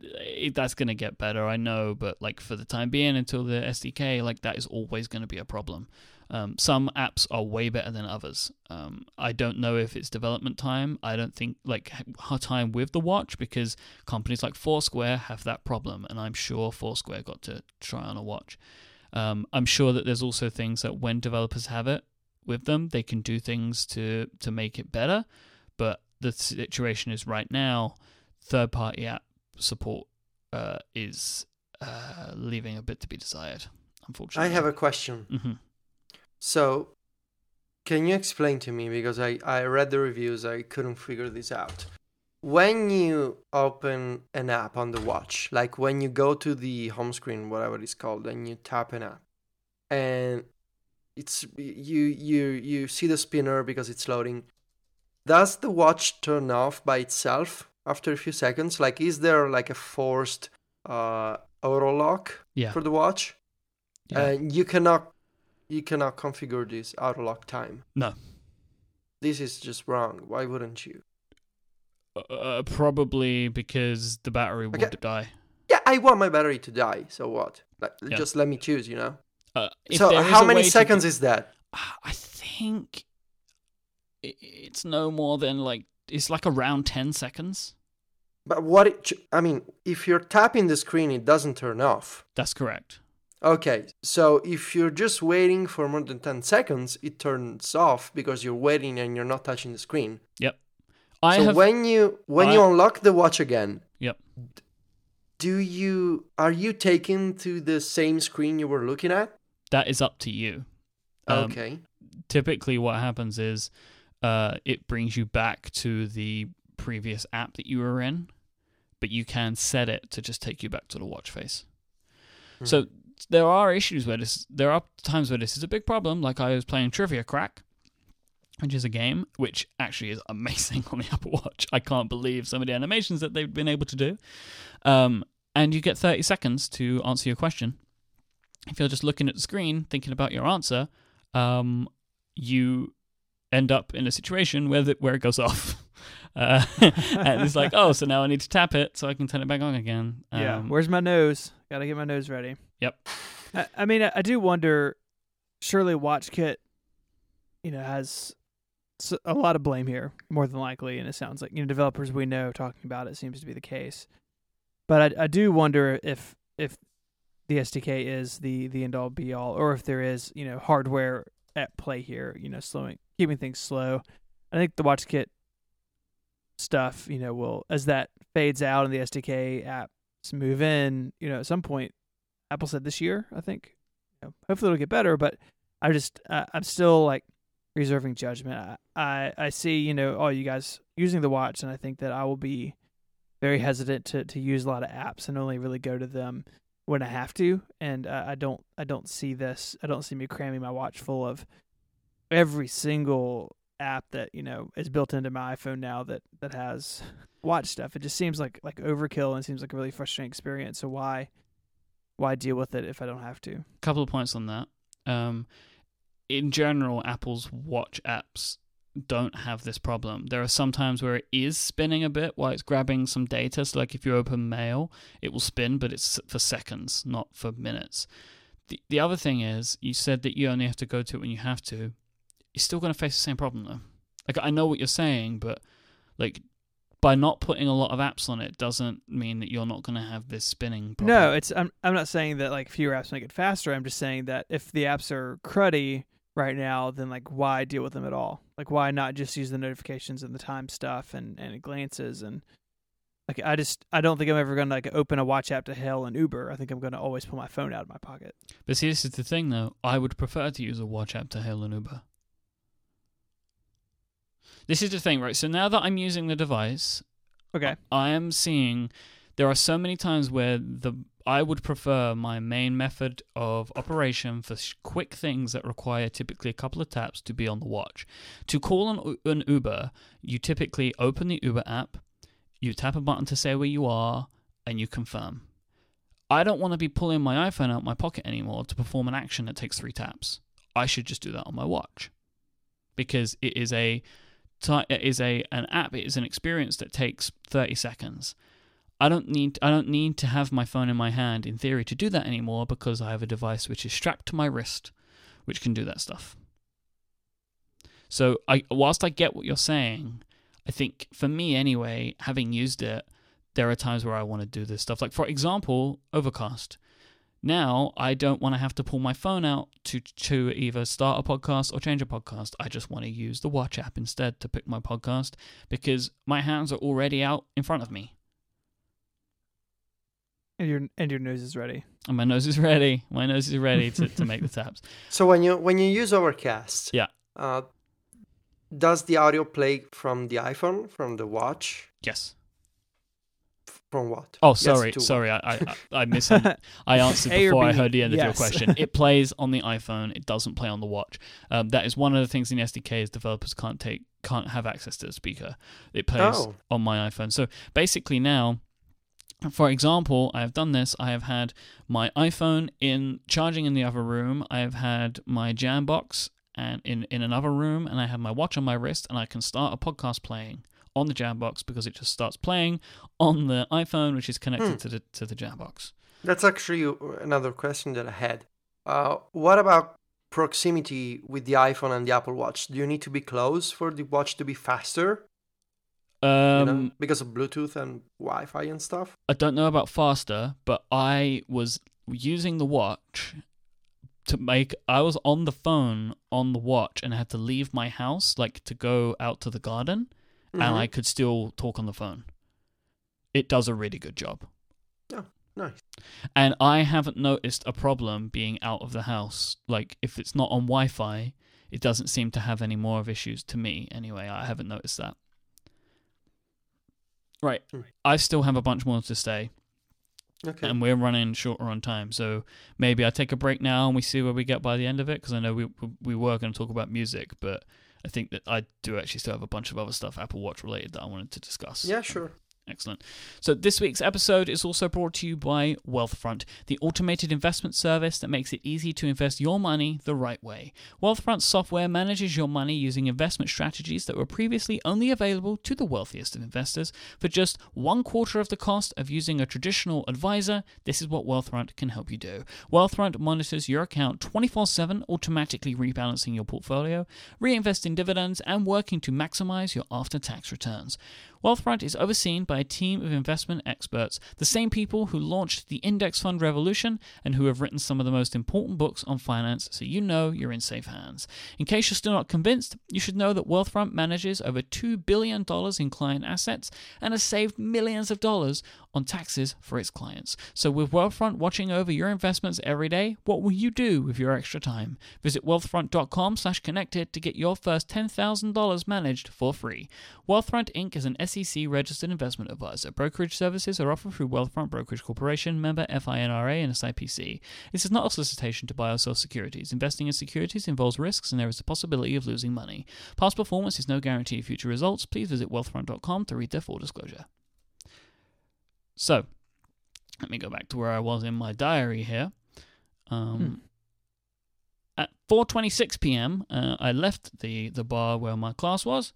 It, that's gonna get better, I know, but like for the time being, until the SDK, like that is always going to be a problem. Um, some apps are way better than others. Um, I don't know if it's development time. I don't think like hard time with the watch because companies like Foursquare have that problem, and I'm sure Foursquare got to try on a watch. Um, I'm sure that there's also things that when developers have it with them, they can do things to to make it better. But the situation is right now, third party app support uh, is uh, leaving a bit to be desired. Unfortunately, I have a question. hmm So, can you explain to me because I I read the reviews, I couldn't figure this out. When you open an app on the watch, like when you go to the home screen, whatever it's called, and you tap an app, and it's you you you see the spinner because it's loading. Does the watch turn off by itself after a few seconds? Like, is there like a forced uh, auto lock Yeah. for the watch? Yeah. And you cannot you cannot configure this auto lock time. No. This is just wrong. Why wouldn't you? Uh, probably because the battery would Okay. die. Yeah, I want my battery to die. So what? Like, Yeah. Just let me choose. You know. Uh, so how many seconds do- is that? I think it's no more than like it's like around ten seconds. But what? It, I mean, if you're tapping the screen, it doesn't turn off. That's correct. Okay, so if you're just waiting for more than 10 seconds, it turns off because you're waiting and you're not touching the screen. I so have. when you when you unlock the watch again, Yep. do you are you taken to the same screen you were looking at? that is up to you. Um, okay. typically what happens is uh, it brings you back to the previous app that you were in, but you can set it to just take you back to the watch face. So Hmm. There are issues where this, there are times where this is a big problem. Like I was playing Trivia Crack, which is a game which actually is amazing on the Apple Watch. I can't believe some of the animations that they've been able to do. Um, and you get 30 seconds to answer your question. If you're just looking at the screen, thinking about your answer, um, you end up in a situation where the, where it goes off. Uh, and it's like, oh, so now I need to tap it so I can turn it back on again. yeah. Um, Where's my nose? Got to get my nose ready. Yep. I, I mean, I, I do wonder. Surely, WatchKit, you know, has a lot of blame here, more than likely, and it sounds like you know developers we know talking about it seems to be the case. But I, I do wonder if if the SDK is the the end all be all, or if there is you know hardware at play here, you know, slowing keeping things slow. I think the WatchKit stuff, you know, will as that fades out and the SDK apps move in, you know, at some point, Apple said this year, I think. You know, hopefully it'll get better, but I just uh, I'm still like reserving judgment. I, I I see, you know, all you guys using the watch, and I think that I will be very hesitant to to use a lot of apps and only really go to them when I have to. And uh, I don't I don't see this. I don't see me cramming my watch full of every single app that you know is built into my iPhone now that that has watch stuff. It just seems like like overkill and seems like a really frustrating experience. So why why deal with it if I don't have to? A couple of points on that. Um, in general, Apple's watch apps don't have this problem. There are some times where it is spinning a bit while it's grabbing some data. So, like if you open mail, it will spin, but it's for seconds, not for minutes. The the other thing is, you said that you only have to go to it when you have to. You're still going to face the same problem though. Like I know what you're saying, but like by not putting a lot of apps on it doesn't mean that you're not going to have this spinning problem. No, it's I'm I'm not saying that like fewer apps make it faster. I'm just saying that if the apps are cruddy right now, then like why deal with them at all? Like why not just use the notifications and the time stuff and and glances and like I just I don't think I'm ever gonna like open a watch app to hail an Uber. I think I'm gonna always pull my phone out of my pocket. But see, this is the thing, though. I would prefer to use a watch app to hail an Uber. This is the thing, right? So now that I'm using the device, Okay. I am seeing there are so many times where the I would prefer my main method of operation for sh- quick things that require typically a couple of taps to be on the watch. To call an, an Uber, you typically open the Uber app, you tap a button to say where you are, and you confirm. I don't want to be pulling my iPhone out my pocket anymore to perform an action that takes three taps. I should just do that on my watch because it is a it uh, is a an app. It is an experience that takes thirty seconds. I don't need I don't need to have my phone in my hand in theory to do that anymore because I have a device which is strapped to my wrist, which can do that stuff. So I whilst I get what you're saying, I think for me anyway, having used it, there are times where I want to do this stuff. Like for example, Overcast. Now I don't want to have to pull my phone out to to either start a podcast or change a podcast. I just want to use the Watch app instead to pick my podcast because my hands are already out in front of me. And your and your nose is ready. And my nose is ready. My nose is ready to, to make the taps. So when you when you use Overcast, Yeah. uh, does the audio play from the iPhone, from the watch, Yes. From what? Oh, Yes, sorry, what? sorry. I I, I mis- I answered before I heard the end of your question. It plays on the iPhone. It doesn't play on the watch. Um, that is one of the things in the SDK is developers can't take can't have access to the speaker. It plays Oh. on my iPhone. So basically now. For example, I have done this. I have had my iPhone in charging in the other room. I have had my Jambox and in, in another room, and I have my watch on my wrist, and I can start a podcast playing on the Jambox because it just starts playing on the iPhone, which is connected Hmm. to the to the Jambox. That's actually another question that I had. Uh, what about proximity with the iPhone and the Apple Watch? Do you need to be close for the watch to be faster? Um, you know, because of Bluetooth and Wi-Fi and stuff. I don't know about faster, but I was using the watch to make. I was on the phone on the watch and I had to leave my house, like to go out to the garden, and Mhm. I could still talk on the phone. It does a really good job. Oh, nice. And I haven't noticed a problem being out of the house. Like, if it's not on Wi Fi, it doesn't seem to have any more of issues to me anyway. I haven't noticed that. Right. Right. I still have a bunch more to say, Okay. and we're running shorter on time. So maybe I take a break now and we see where we get by the end of it, because I know we, we, we were going to talk about music, but I think that I do actually still have a bunch of other stuff Apple Watch related that I wanted to discuss. yeah, sure. Excellent. So, this week's episode is also brought to you by Wealthfront, the automated investment service that makes it easy to invest your money the right way. Wealthfront software manages your money using investment strategies that were previously only available to the wealthiest of investors for just one quarter of the cost of using a traditional advisor. This is what Wealthfront can help you do. Wealthfront monitors your account 24 7, automatically rebalancing your portfolio, reinvesting dividends, and working to maximize your after tax returns. Wealthfront is overseen by a team of investment experts, the same people who launched the index fund revolution and who have written some of the most important books on finance, so you know you're in safe hands. In case you're still not convinced, you should know that Wealthfront manages over $2 billion in client assets and has saved millions of dollars on taxes for its clients. So, with Wealthfront watching over your investments every day, what will you do with your extra time? Visit wealthfront.com/connected to get your first $10,000 managed for free. Wealthfront Inc. is an SEC registered investment advisor. Brokerage services are offered through Wealthfront Brokerage Corporation, member FINRA and SIPC. This is not a solicitation to buy or sell securities. Investing in securities involves risks and there is a possibility of losing money. Past performance is no guarantee of future results. Please visit wealthfront.com to read their full disclosure. So, let me go back to where I was in my diary here. Um, At 4:26 p.m., uh, I left the the bar where my class was.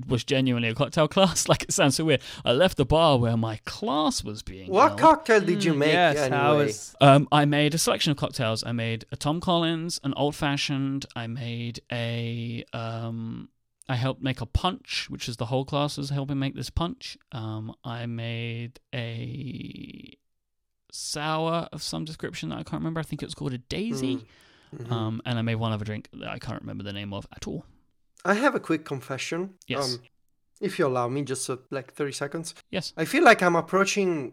It was genuinely a cocktail class. Like it sounds so weird. I left the bar where my class was being. What held. cocktail did you Mm, make yes, how anyway? is- Um, I made a selection of cocktails. I made a Tom Collins, an old fashioned. I made a um, I helped make a punch, which is the whole class was helping make this punch. Um, I made a sour of some description that I can't remember. I think it was called a daisy. Mhm. Um, and I made one other drink that I can't remember the name of at all. I have a quick confession. Yes. Um, if you allow me, just uh, like 30 seconds. Yes. I feel like I'm approaching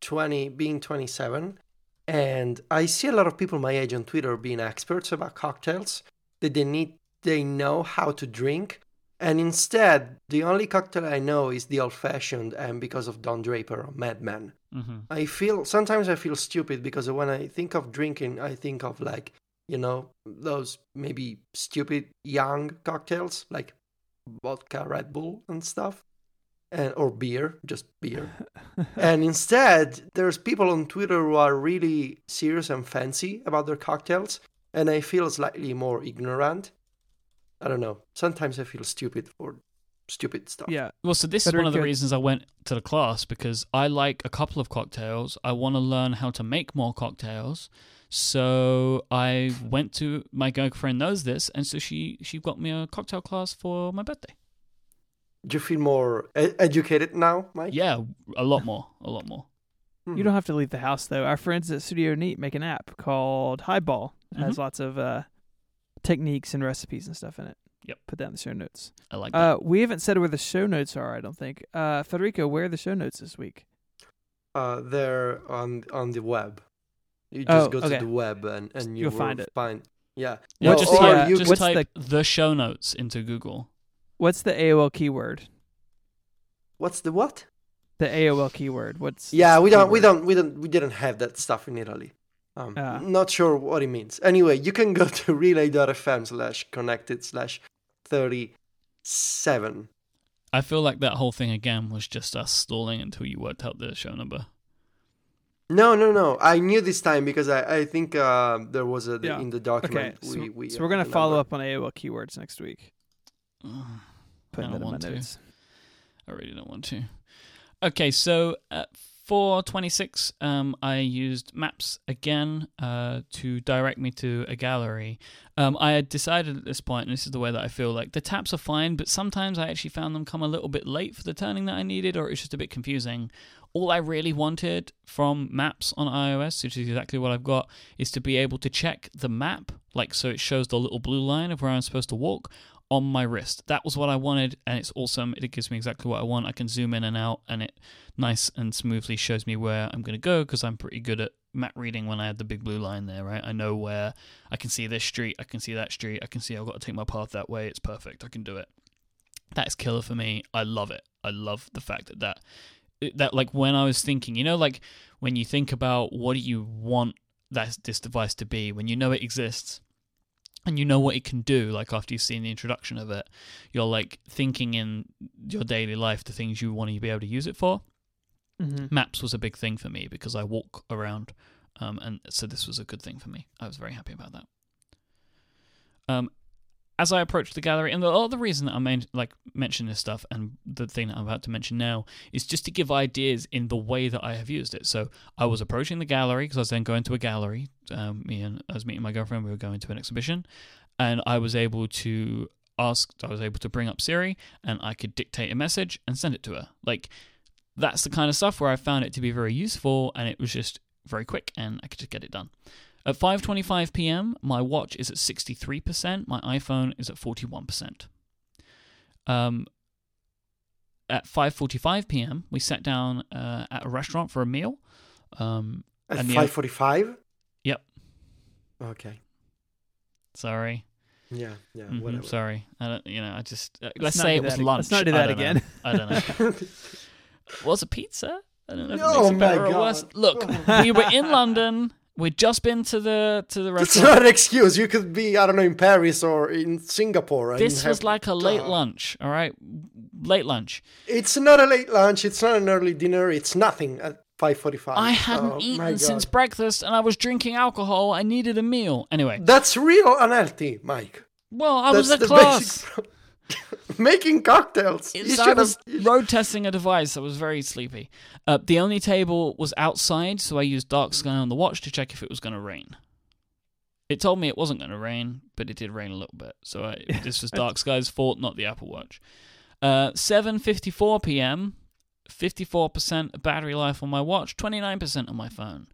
20, being 27, and I see a lot of people my age on Twitter being experts about cocktails that they need, they know how to drink. And instead, the only cocktail I know is the old fashioned, and because of Don Draper or Mad Men. hmm I feel sometimes I feel stupid because when I think of drinking, I think of like you know those maybe stupid young cocktails like vodka, Red Bull, and stuff. and or beer, just beer. and instead, there's people on Twitter who are really serious and fancy about their cocktails, and I feel slightly more ignorant. I don't know. Sometimes I feel stupid for stupid stuff. Yeah. Well, so this is one of the Federico- reasons I went to the class because I like a couple of cocktails. I want to learn how to make more cocktails. So I went to my girlfriend knows this, and so she she got me a cocktail class for my birthday. Do you feel more e- educated now, Myke? Yeah, a lot more, a lot more. Hmm. You don't have to leave the house though. Our friends at Studio Neat make an app called Highball. It has Mhm. lots of uh, techniques and recipes and stuff in it. Yep. Put that in the show notes. I like that. Uh, we haven't said where the show notes are. I don't think. Uh, Federico, where are the show notes this week? uh, they're on on the web. You just Oh, go to the web and, and you You'll will find it. Find yeah. yeah, Well, just or type, you- just what's type the- the show notes into Google. What's the AOL keyword? What's the what? The AOL keyword. What's Yeah, we don't, we don't, we don't, we didn't have that stuff in Italy. Um, Ah. not sure what it means. Anyway, you can go to relay.fm slash connected slash thirty seven. I feel like that whole thing again was just us stalling until you worked out the show number. No, no, no. I knew this time because I, I think uh, there was a Yeah. in the Okay, document. so, we, we, so uh, we're gonna follow up on AOL keywords next week. Ugh, Putting don't that want to. I really don't want to. Okay, so at 426, um, I used maps again uh, to direct me to a gallery. Um, I had decided at this point, and this is the way that I feel like the taps are fine, but sometimes I actually found them come a little bit late for the turning that I needed, or it's just a bit confusing. All I really wanted from maps on iOS, which is exactly what I've got, is to be able to check the map, like so it shows the little blue line of where I'm supposed to walk on my wrist. That was what I wanted, and it's awesome. It gives me exactly what I want. I can zoom in and out, and it nice and smoothly shows me where I'm going to go because I'm pretty good at map reading when I had the big blue line there, right? I know where I can see this street, I can see that street, I can see I've got to take my path that way. It's perfect. I can do it. That's killer for me. I love it. I love the fact that that that like when I was thinking, you know, like when you think about what do you want that this device to be, when you know it exists and you know what it can do, like after you've seen the introduction of it, you're like thinking in your daily life the things you want to be able to use it for. Mm-hmm. Maps was a big thing for me because I walk around, um, and so this was a good thing for me. I was very happy about that. Um, as I approached the gallery, and the other reason that I main, like mention this stuff, and the thing that I'm about to mention now is just to give ideas in the way that I have used it. So I was approaching the gallery because I was then going to a gallery. Um, me and I was meeting my girlfriend. We were going to an exhibition, and I was able to ask. I was able to bring up Siri, and I could dictate a message and send it to her. Like that's the kind of stuff where I found it to be very useful, and it was just very quick, and I could just get it done. At 5:25 p.m., my watch is at 63%, my iPhone is at 41%. Um, at 5:45 p.m., we sat down uh, at a restaurant for a meal. Um, At And the- five forty five. Yep. Okay. sorry, Yeah. Yeah. Mhm, Whatever. sorry. I don't, you know, I just uh, let's, Let's say it was that lunch. let's not do I that don't know. again. I don't know. was it pizza? I don't know it Oh makes it my God. worse. Look, we were in London. We'd just been to the to the That's restaurant. not an excuse. You could be, I don't know, in Paris or in Singapore. This was have- like a late uh, lunch, all right? Late lunch. It's not a late lunch. It's not an early dinner. It's nothing at five forty-five. I hadn't Oh, eaten since breakfast and I was drinking alcohol. I needed a meal. Anyway, That's real unhealthy, Myke. well, I That's was the class. basic Making cocktails. It's, I was have. road testing a device. I was very sleepy. Uh, the only table was outside, so I used dark sky on the watch to check if it was going to rain. It told me it wasn't going to rain, but it did rain a little bit. So I, this was dark sky's fault, not the Apple Watch. Uh, 7:54 p.m. 54% battery life on my watch, 29% on my phone.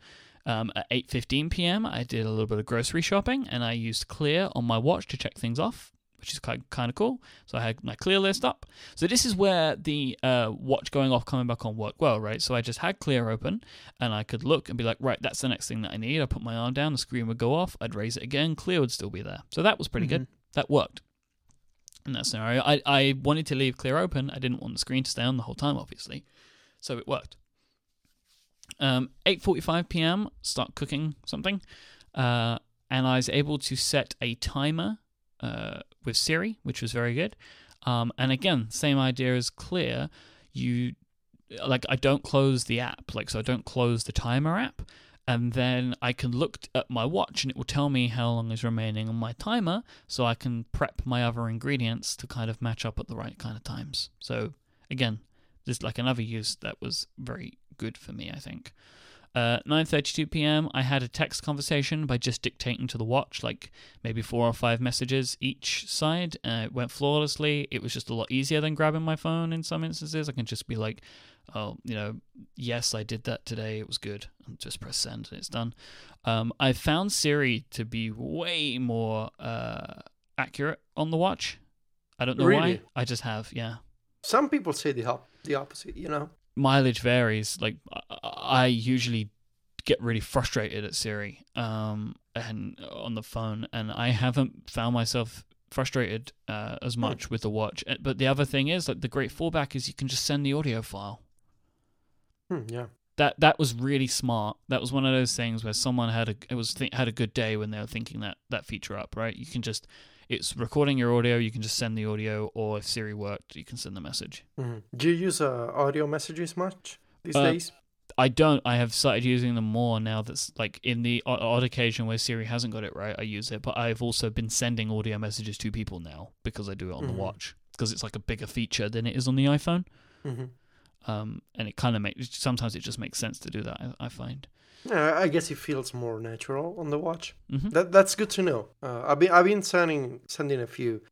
Um, at 8:15 p.m., I did a little bit of grocery shopping, and I used Clear on my watch to check things off, which is kind kind of cool. So I had my Clear list up. So this is where the uh, watch going off, coming back on worked well, right? So I just had Clear open, and I could look and be like, right, that's the next thing that I need. I put my arm down, the screen would go off. I'd raise it again, Clear would still be there. So that was pretty good. That worked. In that scenario, I I wanted to leave Clear open. I didn't want the screen to stay on the whole time, obviously. So it worked. Um, 8:45 p.m. Start cooking something, uh, and I was able to set a timer uh, with Siri, which was very good. Um, and again, same idea as Clear. you like I don't close the app, like so I don't close the timer app, and then I can look at my watch and it will tell me how long is remaining on my timer, so I can prep my other ingredients to kind of match up at the right kind of times. So again, just like another use that was very good for me, I think. Uh, 9:32 p.m. I had a text conversation by just dictating to the watch, like maybe four or five messages each side. Uh, it went flawlessly. It was just a lot easier than grabbing my phone in some instances. I can just be like, "Oh, you know, yes, I did that today. It was good." And just press send and it's done. Um, I found Siri to be way more uh, accurate on the watch. I don't know Really? why. I just have, yeah Some people say the op- the opposite. You know. Mileage varies. Like I- usually get really frustrated at Siri um, and on the phone, and I haven't found myself frustrated uh, as much with the watch. Uh, But the other thing is, like the great fallback is you can just send the audio file. Hmm, yeah. That that was really smart. That was one of those things where someone had a it was th- had a good day when they were thinking that that feature up. Right, you can just it's recording your audio. You can just send the audio, or if Siri worked, you can send the message. Mhm. Do you use uh, audio messages much these Uh, days? I don't. I have started using them more now. That's like in the odd occasion where Siri hasn't got it right, I use it. But I've also been sending audio messages to people now because I do it on Mhm. the watch because it's like a bigger feature than it is on the iPhone. Mm-hmm. Um, and it kind of makes sometimes it just makes sense to do that. I, I find. Yeah, I guess it feels more natural on the watch. hmm That that's good to know. Uh, I've been I've been sending sending a few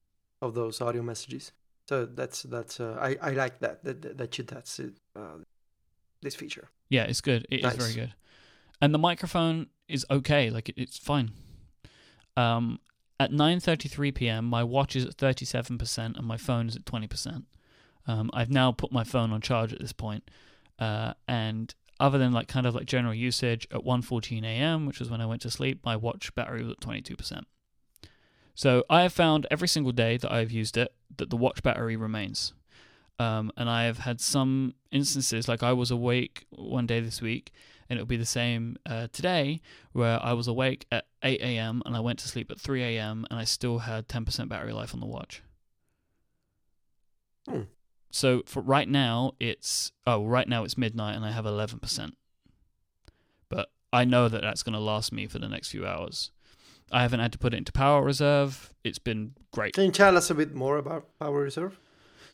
of those audio messages. So that's that's uh, I I like that that that, you that's it, uh, this feature. Yeah, it's good. It is Nice. very good. And the microphone is okay. Like it, it's fine. Um, at 9:33 p.m., my watch is at 37% and my phone is at 20%. Um, I've now put my phone on charge at this point. Uh, and other than like kind of like general usage, at 1:14 a.m., which was when I went to sleep, my watch battery was at 22%. So I have found every single day that I've used it that the watch battery remains. Um, and I have had some instances, like I was awake one day this week, and it'll be the same uh, today, where I was awake at 8 a.m. and I went to sleep at 3 a.m. and I still had 10% battery life on the watch. Hmm. So for right now, it's oh, right now it's midnight and I have 11%. But I know that that's going to last me for the next few hours. I haven't had to put it into power reserve. It's been great. Can you tell us a bit more about Power Reserve?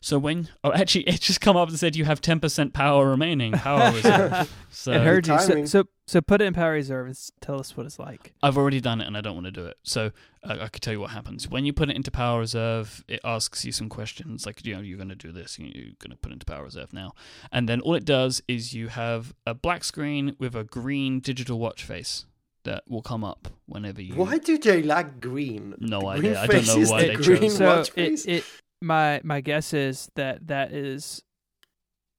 So when oh actually it just come up and said you have ten percent power remaining power reserve. So it heard you. So, so so put it in power reserve and tell us what it's like. I've already done it and I don't want to do it. So uh, I could tell you what happens when you put it into power reserve. It asks you some questions like you know you're going to do this. You're going to put it into power reserve now, and then all it does is you have a black screen with a green digital watch face that will come up whenever you. Why do they like green? No The idea. green I don't know why they green chose. So watch it, face? it my my guess is that that is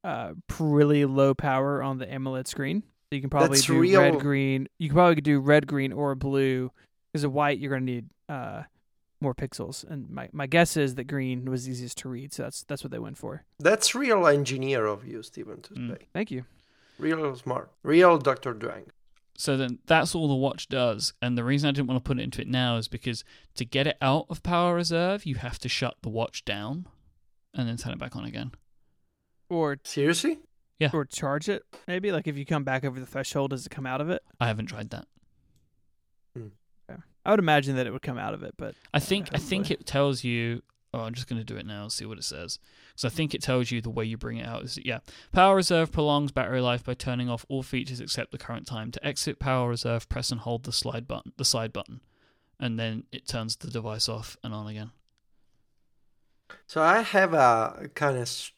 uh really low power on the AMOLED screen. So you can probably That's do real- red green. You can probably do red green or blue because of white you're going to need uh more pixels. And my my guess is that green was easiest to read, so that's that's what they went for. That's real engineer of you, Stephen, to Mm. say. Thank you. Real smart. Real Dr. Drang. So then that's all the watch does. And the reason I didn't want to put it into it now is because to get it out of power reserve, you have to shut the watch down and then turn it back on again. Or Seriously? Yeah. or charge it maybe like if you come back over the threshold does it come out of it? I haven't tried that. Hmm. I would imagine that it would come out of it, but I think I think it tells you. Oh, I'm just going to do it now. And see what it says. Because I think it tells you the way you bring it out is yeah. Power reserve prolongs battery life by turning off all features except the current time. To exit power reserve, press and hold the slide button, the side button, and then it turns the device off and on again. So I have a kind of,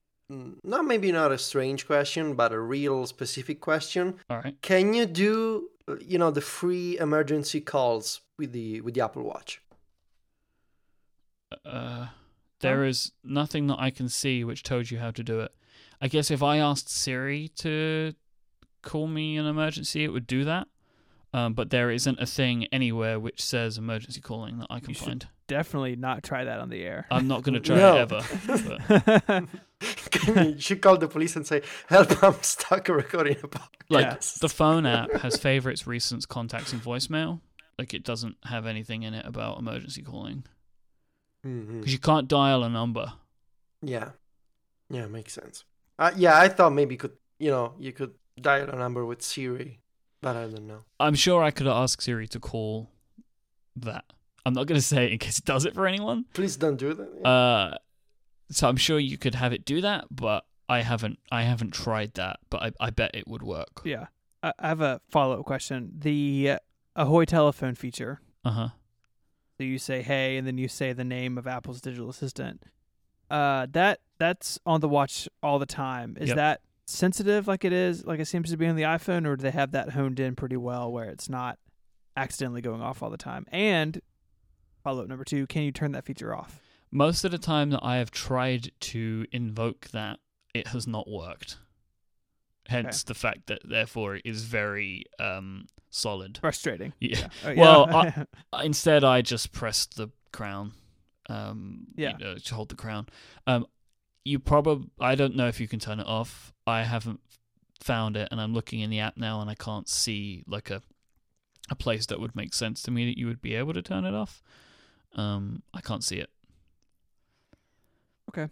not maybe not a strange question, but a real specific question. All right. Can you do, uh, you know, the free emergency calls with the with the Apple Watch? Uh, there is nothing that I can see which tells you how to do it. I guess if I asked Siri to call me an emergency, it would do that. Um, but there isn't a thing anywhere which says emergency calling that I can You find. definitely not try that on the air. I'm not going to try No. it ever. But, Can you should call the police and say, "Help! I'm stuck recording a podcast." like Yes. the phone app has favorites, recents, contacts, and voicemail. Like it doesn't have anything in it about emergency calling Mhm. because you can't dial a number. Yeah, yeah, makes sense. Uh, yeah, I thought maybe you could you know you could dial a number with Siri, but I don't know. I'm sure I could ask Siri to call that. I'm not going to say it in case it does it for anyone. Please don't do that. Yeah. Uh, so I'm sure you could have it do that, but I haven't. I haven't tried that, but I, I bet it would work. Yeah. I I have a follow up question. The uh, Ahoy telephone feature. Uh huh. So you say hey, and then you say the name of Apple's digital assistant. Uh, that that's on the watch all the time. Is Yep. that sensitive like it is, like it seems to be on the iPhone, or do they have that honed in pretty well where it's not accidentally going off all the time? And follow up number two: Can you turn that feature off? Most of the time that I have tried to invoke that, it has not worked. Hence the fact that therefore it is very um, solid. Frustrating. Yeah. Oh, Well, yeah. Instead, I just pressed the crown. Um, Yeah. You know, to hold the crown. Um, you probably. I don't know if you can turn it off. I haven't found it, and I'm looking in the app now, and I can't see like a a place that would make sense to me that you would be able to turn it off. Um, I can't see it. Okay.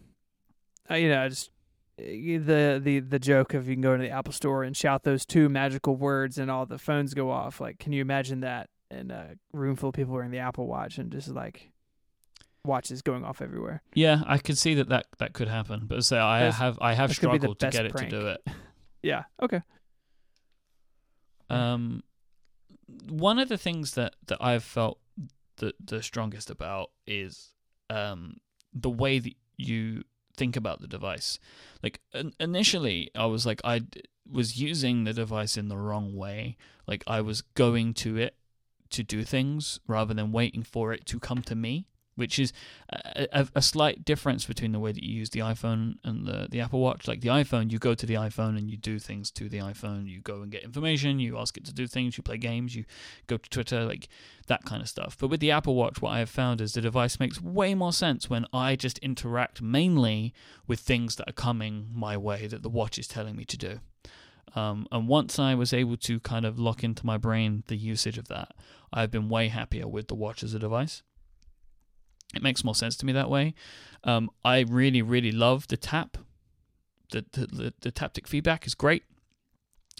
Uh, you know, I just the the the joke of you can go into the Apple Store and shout those two magical words and all the phones go off. Like, can you imagine that in a room full of people wearing the Apple Watch and just like watches going off everywhere? Yeah, I could see that that, that could happen, but say I That's- have I have that could be the struggled to get it to do it. Yeah. Okay. Um, one of the things that that I've felt the the strongest about is um the way that you think about the device. Like in- initially, I was like I was using the device in the wrong way. Like I was going to it to do things rather than waiting for it to come to me. Which is a, a, slight difference between the way that you use the iPhone and the, the Apple Watch. Like the iPhone, you go to the iPhone and you do things to the iPhone. You go and get information. You ask it to do things. You play games. You go to Twitter, like that kind of stuff. But with the Apple Watch, what I have found is the device makes way more sense when I just interact mainly with things that are coming my way that the watch is telling me to do. Um, and once I was able to kind of lock into my brain the usage of that, I've been way happier with the watch as a device. It makes more sense to me that way. Um, I really, really love the tap. The, the the the taptic feedback is great.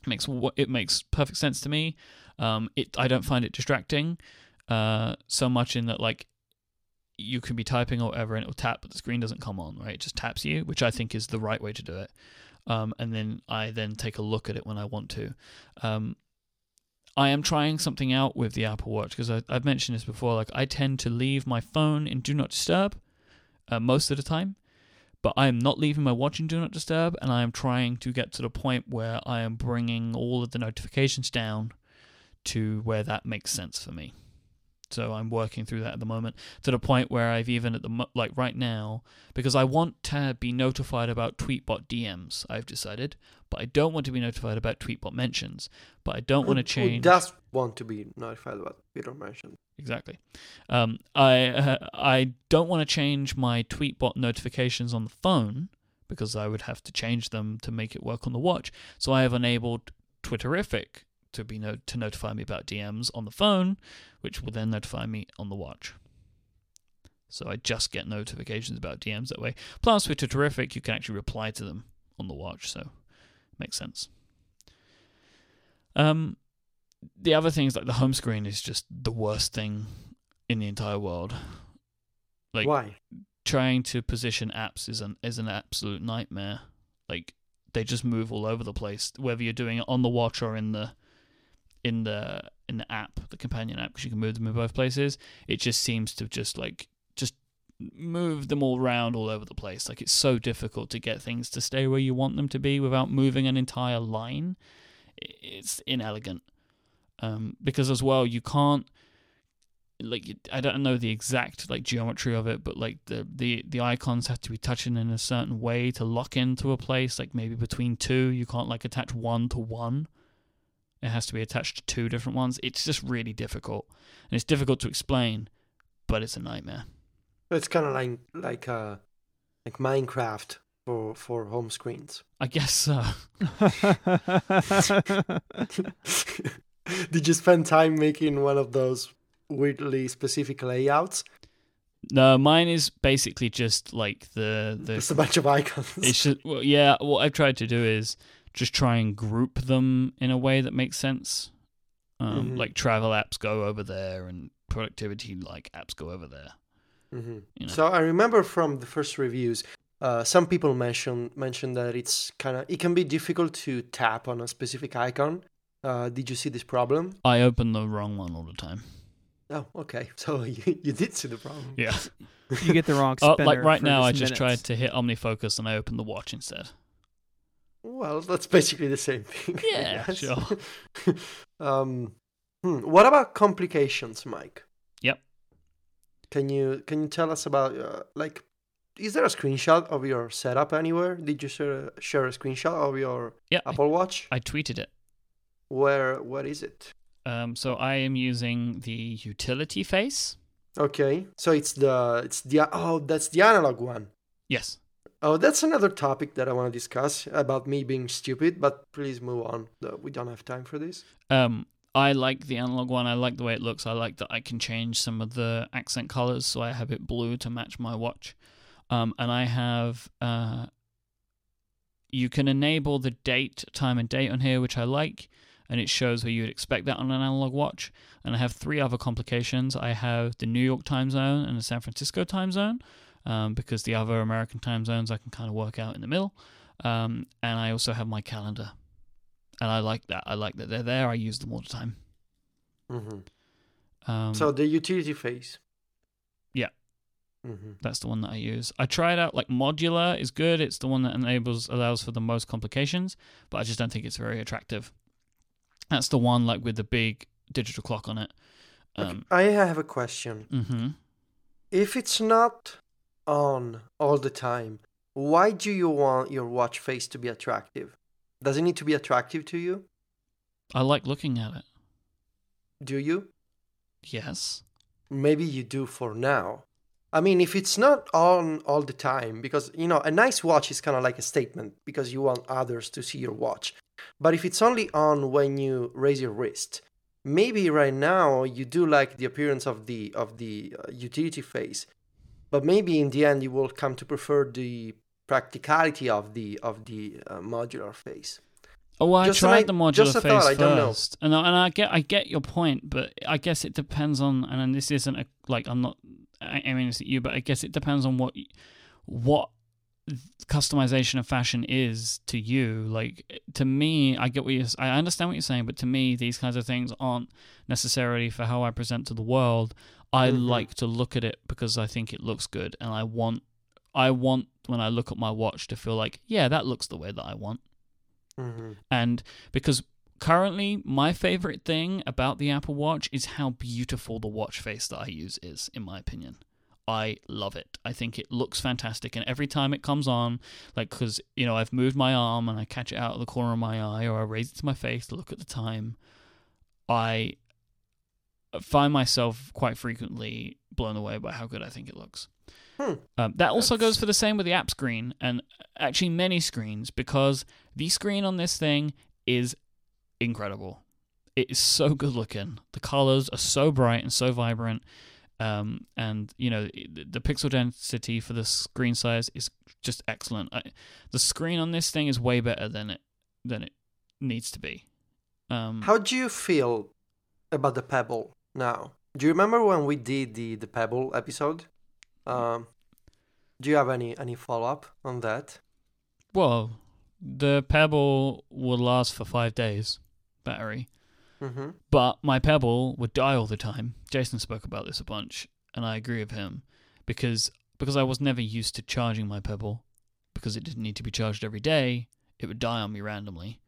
It makes it makes perfect sense to me. Um, it I don't find it distracting uh, so much in that like you can be typing or whatever and it will tap, but the screen doesn't come on. Right, it just taps you, which I think is the right way to do it. Um, and then I then take a look at it when I want to. Um, I am trying something out with the Apple Watch because I've mentioned this before. Like I tend to leave my phone in Do Not Disturb uh, most of the time, but I am not leaving my watch in Do Not Disturb, and I am trying to get to the point where I am bringing all of the notifications down to where that makes sense for me. So I'm working through that at the moment to the point where I've even at the mo- like right now because I want to be notified about Tweetbot DMs. I've decided, but I don't want to be notified about Tweetbot mentions. But I don't want to change Who does want to be notified about Peter mentioned? Exactly. Um, I uh, I don't want to change my Tweetbot notifications on the phone because I would have to change them to make it work on the watch. So I have enabled Twitterrific to be no- to notify me about DMs on the phone, which will then notify me on the watch. So I just get notifications about DMs that way. Plus, with terrific, you can actually reply to them on the watch, so it makes sense. Um, the other things like the home screen is just the worst thing in the entire world. Like Why? trying to position apps is an is an absolute nightmare. Like they just move all over the place, whether you're doing it on the watch or in the in the in the app, the companion app, because you can move them in both places. It just seems to just like just move them all around all over the place. Like it's so difficult to get things to stay where you want them to be without moving an entire line. It's inelegant. Um, because as well, you can't like I don't know the exact like geometry of it, but like the the the icons have to be touching in a certain way to lock into a place. Like maybe between two, you can't like attach one to one. It has to be attached to two different ones. It's just really difficult, and it's difficult to explain, but it's a nightmare. It's kind of like like uh like Minecraft for for home screens. I guess so. Did you spend time making one of those weirdly specific layouts? No, mine is basically just like the the. Just a bunch of icons. It's just well, yeah. What I've tried to do is just try and group them in a way that makes sense. Um, Mhm. Like travel apps go over there, and productivity like apps go over there. hmm You know? So I remember from the first reviews, uh, some people mentioned mentioned that it's kind of it can be difficult to tap on a specific icon. Uh, did you see this problem? I open the wrong one all the time. Oh, okay. So you, you did see the problem. Yeah. You get the wrong spinner. like right for now, I just just tried to hit OmniFocus and I opened the watch instead. Well, that's basically the same thing. Yeah, sure. um, hmm, what about complications, Myke? Yep. Can you can you tell us about uh, like? Is there a screenshot of your setup anywhere? Did you share, share a screenshot of your Yeah, Apple Watch? I tweeted it. Where what is it? Um, so I am using the utility face. Okay, so it's the it's the oh that's the analog one. Yes. Oh, that's another topic that I want to discuss about me being stupid. But please move on. We don't have time for this. Um, I like the analog one. I like the way it looks. I like that I can change some of the accent colors, so I have it blue to match my watch. Um, and I have uh, you can enable the date, time, and date on here, which I like, and it shows where you would expect that on an analog watch. And I have three other complications. I have the New York time zone and the San Francisco time zone, um, because the other American time zones I can kind of work out in the middle. Um, and I also have my calendar and I like that. I like that they're there. I use them all the time. hmm Um, so the utility phase. Yeah. hmm that's the one that I use. I tried out like modular is good. It's the one that enables allows for the most complications, but I just don't think it's very attractive. That's the one like with the big digital clock on it. Um, I have a question. hmm If it's not on all the time, why do you want your watch face to be attractive? Does it need to be attractive to you? I like looking at it. Do you? Yes. Maybe you do for now. I mean, if it's not on all the time, because, you know, a nice watch is kind of like a statement because you want others to see your watch. But if it's only on when you raise your wrist, maybe right now you do like the appearance of the of the uh, utility face, but maybe in the end you will come to prefer the practicality of the of the uh, modular phase. Oh, well, I Just tried i- the modular face thought, I don't know. first, and I, and I get I get your point, but I guess it depends on. And this isn't a like I'm not I- aiming this at you, but I guess it depends on what what customization of fashion is to you. Like to me, I get what you I understand what you're saying, but to me, these kinds of things aren't necessarily for how I present to the world. I Mhm. like to look at it because I think it looks good, and I want I want when I look at my watch to feel like yeah, that looks the way that I want. hmm And because currently my favorite thing about the Apple Watch is how beautiful the watch face that I use is, in my opinion. I love it. I think it looks fantastic, and every time it comes on, like because you know I've moved my arm and I catch it out of the corner of my eye, or I raise it to my face to look at the time, I find myself quite frequently blown away by how good I think it looks. Hmm. Um, that also That's- goes for the same with the app screen and actually many screens because the screen on this thing is incredible. It is so good looking. The colors are so bright and so vibrant. Um, and you know the the pixel density for the screen size is just excellent. I, the screen on this thing is way better than it than it needs to be. Um, How do you feel about the Pebble now? Do you remember when we did the the Pebble episode? Um, do you have any any follow up on that? well, the Pebble will last for five days battery. Mm-hmm. But my Pebble would die all the time. Jason spoke about this a bunch, and I agree with him because because I was never used to charging my Pebble because it didn't need to be charged every day. It would die on me randomly.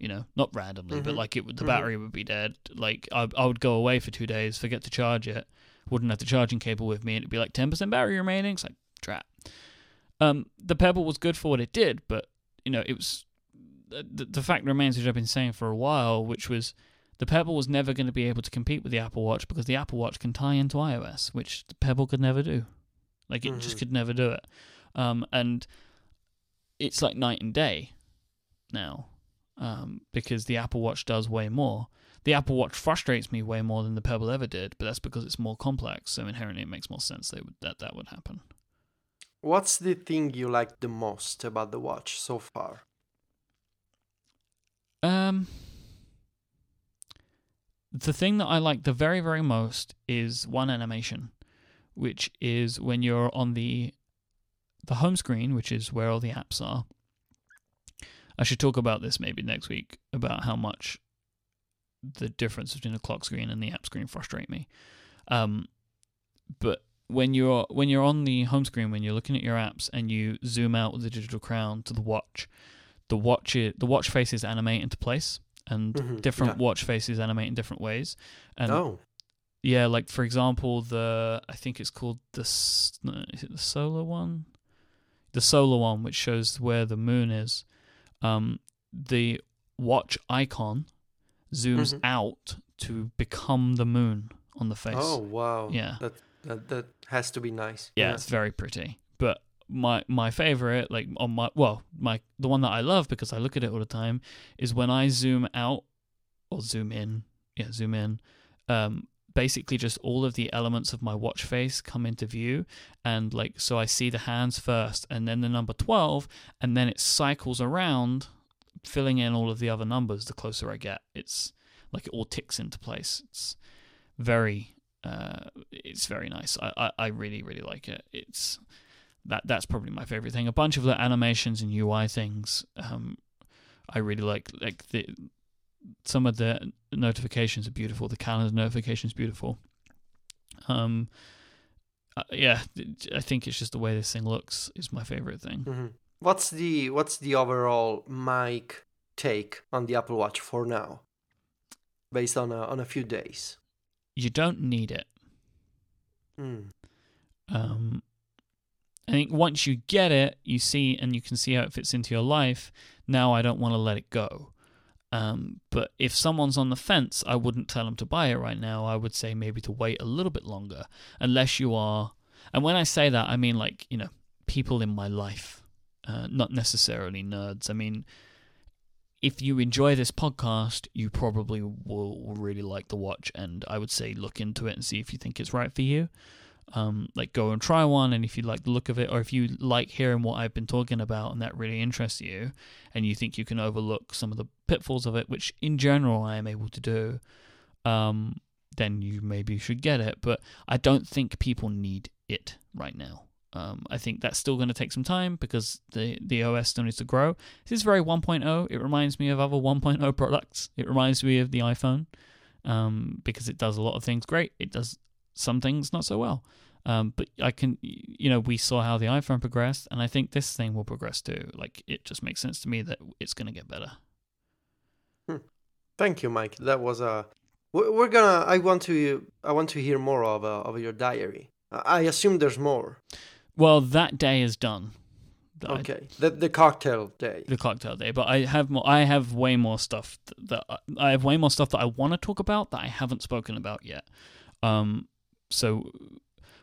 You know, not randomly, but Mhm. like it the Mhm. battery would be dead. Like I, I would go away for two days, forget to charge it, wouldn't have the charging cable with me, and it'd be like ten percent battery remaining. It's like trap. Um, the Pebble was good for what it did, but you know, it was the, the fact remains, which I've been saying for a while, which was the Pebble was never going to be able to compete with the Apple Watch because the Apple Watch can tie into iOS, which the Pebble could never do. Like it just Mhm. could never do it. Um, and it's like night and day now. Um, because the Apple Watch does way more. The Apple Watch frustrates me way more than the Pebble ever did, but that's because it's more complex. So inherently, it makes more sense that would, that, that would happen. What's the thing you like the most about the watch so far? Um, the thing that I like the very, very most is one animation, which is when you're on the the home screen, which is where all the apps are. I should talk about this maybe next week about how much the difference between the clock screen and the app screen frustrate me. Um, but when you're when you're on the home screen, when you're looking at your apps and you zoom out with the digital crown to the watch, the watch the watch faces animate into place, and Mhm, different yeah. watch faces animate in different ways. And oh, yeah, like for example, the I think it's called the is it the solar one, the solar one, which shows where the moon is. Um, the watch icon zooms Mhm. out to become the moon on the face. oh wow. Yeah. That that that has to be nice. yeah, it's very pretty. But my my favorite, like on my well, my the one that I love because I look at it all the time is when I zoom out or zoom in. Yeah, zoom in. Um, basically just all of the elements of my watch face come into view. And like so I see the hands first and then the number 12 and then it cycles around filling in all of the other numbers the closer I get. It's like it all ticks into place. It's very uh it's very nice. I I, I really really like it. It's that that's probably my favorite thing. A bunch of the animations and UI things um I really like like the some of the notifications are beautiful. The calendar notifications beautiful. Um, uh, yeah, I think it's just the way this thing looks is my favorite thing. hmm What's the what's the overall Myke take on the Apple Watch for now, based on a, on a few days? You don't need it. Mm. Um, I think once you get it, you see and you can see how it fits into your life. Now I don't want to let it go. Um, but if someone's on the fence, I wouldn't tell them to buy it right now. I would say maybe to wait a little bit longer, unless you are. And when I say that, I mean like you know people in my life, uh, not necessarily nerds. I mean, if you enjoy this podcast, you probably will really like the watch, and I would say look into it and see if you think it's right for you um, like go and try one and if you like the look of it or if you like hearing what I've been talking about and that really interests you and you think you can overlook some of the pitfalls of it which in general I am able to do um, then you maybe should get it but I don't think people need it right now. Um, I think that's still going to take some time because the the OS still needs to grow. This is very 1.0 it reminds me of other 1.0 products. It reminds me of the iPhone um, because it does a lot of things great. It does some things not so well. Um, but I can, you know, we saw how the iPhone progressed, and I think this thing will progress too. Like, it just makes sense to me that it's going to get better. Thank you, Myke. That was a. We're we're gonna. I want to. I want to hear more of uh, of your diary. I assume there's more. Well, that day is done. That I- Okay. The the cocktail day. the cocktail day, but I have more. I have way more stuff that I- I have way more stuff that I want to talk about that I haven't spoken about yet. Um, so,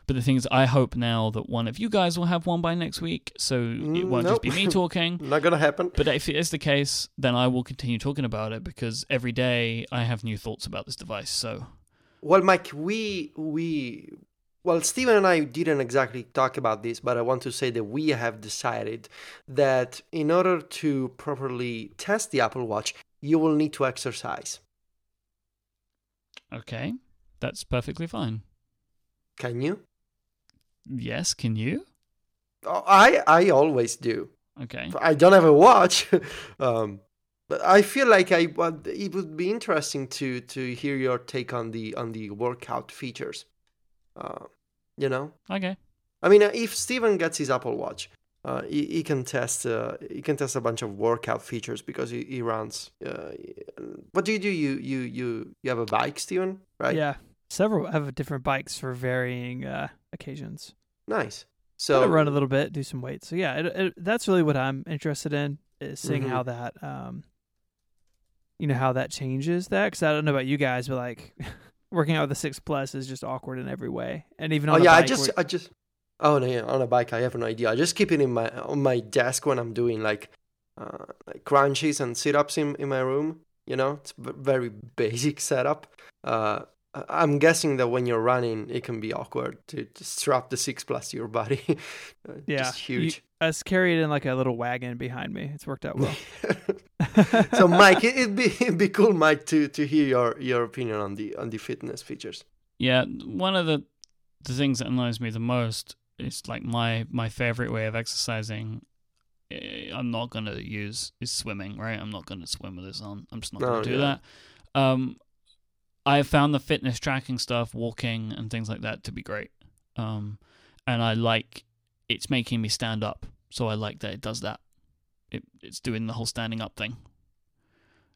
but the thing is, I hope now that one of you guys will have one by next week, so it won't just be me talking. Not gonna happen. But if it is the case, then I will continue talking about it because every day I have new thoughts about this device. So, Well, Myke, we we well, Stephen and I didn't exactly talk about this, but I want to say that we have decided that in order to properly test the Apple Watch, you will need to exercise. okay, that's perfectly fine. Can you? Yes, can you? Oh, I I always do. Okay. I don't have a watch, um, but I feel like I want- it would be interesting to to hear your take on the on the workout features. Uh, you know, Okay. I mean, uh, if Stephen gets his Apple Watch, uh, he, he can test uh, he can test a bunch of workout features because he, he runs. Uh, what do you do? You you you you have a bike, Stephen, right? Yeah, several have different bikes for varying uh, occasions. Nice. So run a little bit, do some weights. So yeah, it, it, that's really what I'm interested in is seeing Mhm. how that, um, you know, how that changes that. Because I don't know about you guys, but like working out with the six plus is just awkward in every way, and even Oh on a yeah, I just I just oh no, yeah, on a bike I have no idea. I just keep it in my on my desk when I'm doing like uh, like crunches and sit ups in, in my room. You know, it's a very basic setup. Uh, I'm guessing that when you're running, it can be awkward to, to strap the six plus to your body. yeah, Just huge. You, us carry it in like a little wagon behind me. It's worked out well. so, Myke, it, would be it'd be cool, Myke, to to hear your your opinion on the on the fitness features. Yeah, one of the the things that annoys me the most is like my my favorite way of exercising. eh, I'm not gonna use is swimming. Right, I'm not gonna swim with this on. I'm just not gonna Oh, do yeah. that. Um, I have found the fitness tracking stuff, walking and things like that, to be great. Um, and I like it's making me stand up, so I like that it does that. It it's doing the whole standing up thing.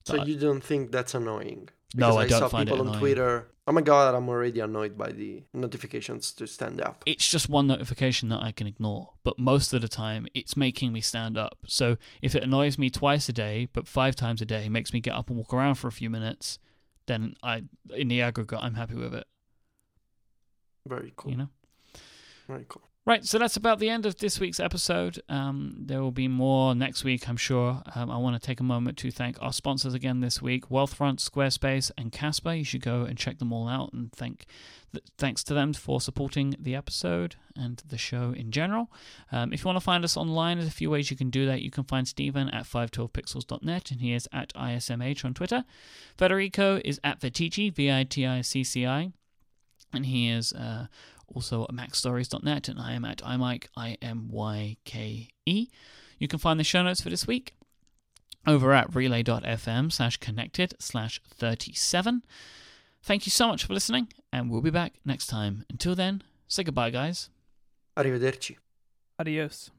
So But- you don't think that's annoying? No, Because I don't saw find it people on. Twitter. Oh my god, I'm already annoyed by the notifications to stand up. it's just one notification that I can ignore. But most of the time, it's making me stand up. So if it annoys me twice a day, but five times a day makes me get up and walk around for a few minutes, then I, in the aggregate, I'm happy with it. Very cool. You know. Very cool. Right, so that's about the end of this week's episode. Um, there will be more next week, I'm sure. Um, I want to take a moment to thank our sponsors again this week Wealthfront, Squarespace, and Casper. You should go and check them all out and thank th- thanks to them for supporting the episode and the show in general. Um, if you want to find us online, there's a few ways you can do that. You can find Stephen at 512pixels.net, and he is at ISMH on Twitter. Federico is at Viticci, V I T I C C I, and he is. Uh, also at macstories.net, and I am at imyke, I M Y K E. You can find the show notes for this week over at relay.fm slash connected slash 37. Thank you so much for listening, and we'll be back next time. Until then, say goodbye, guys. Arrivederci. Adios.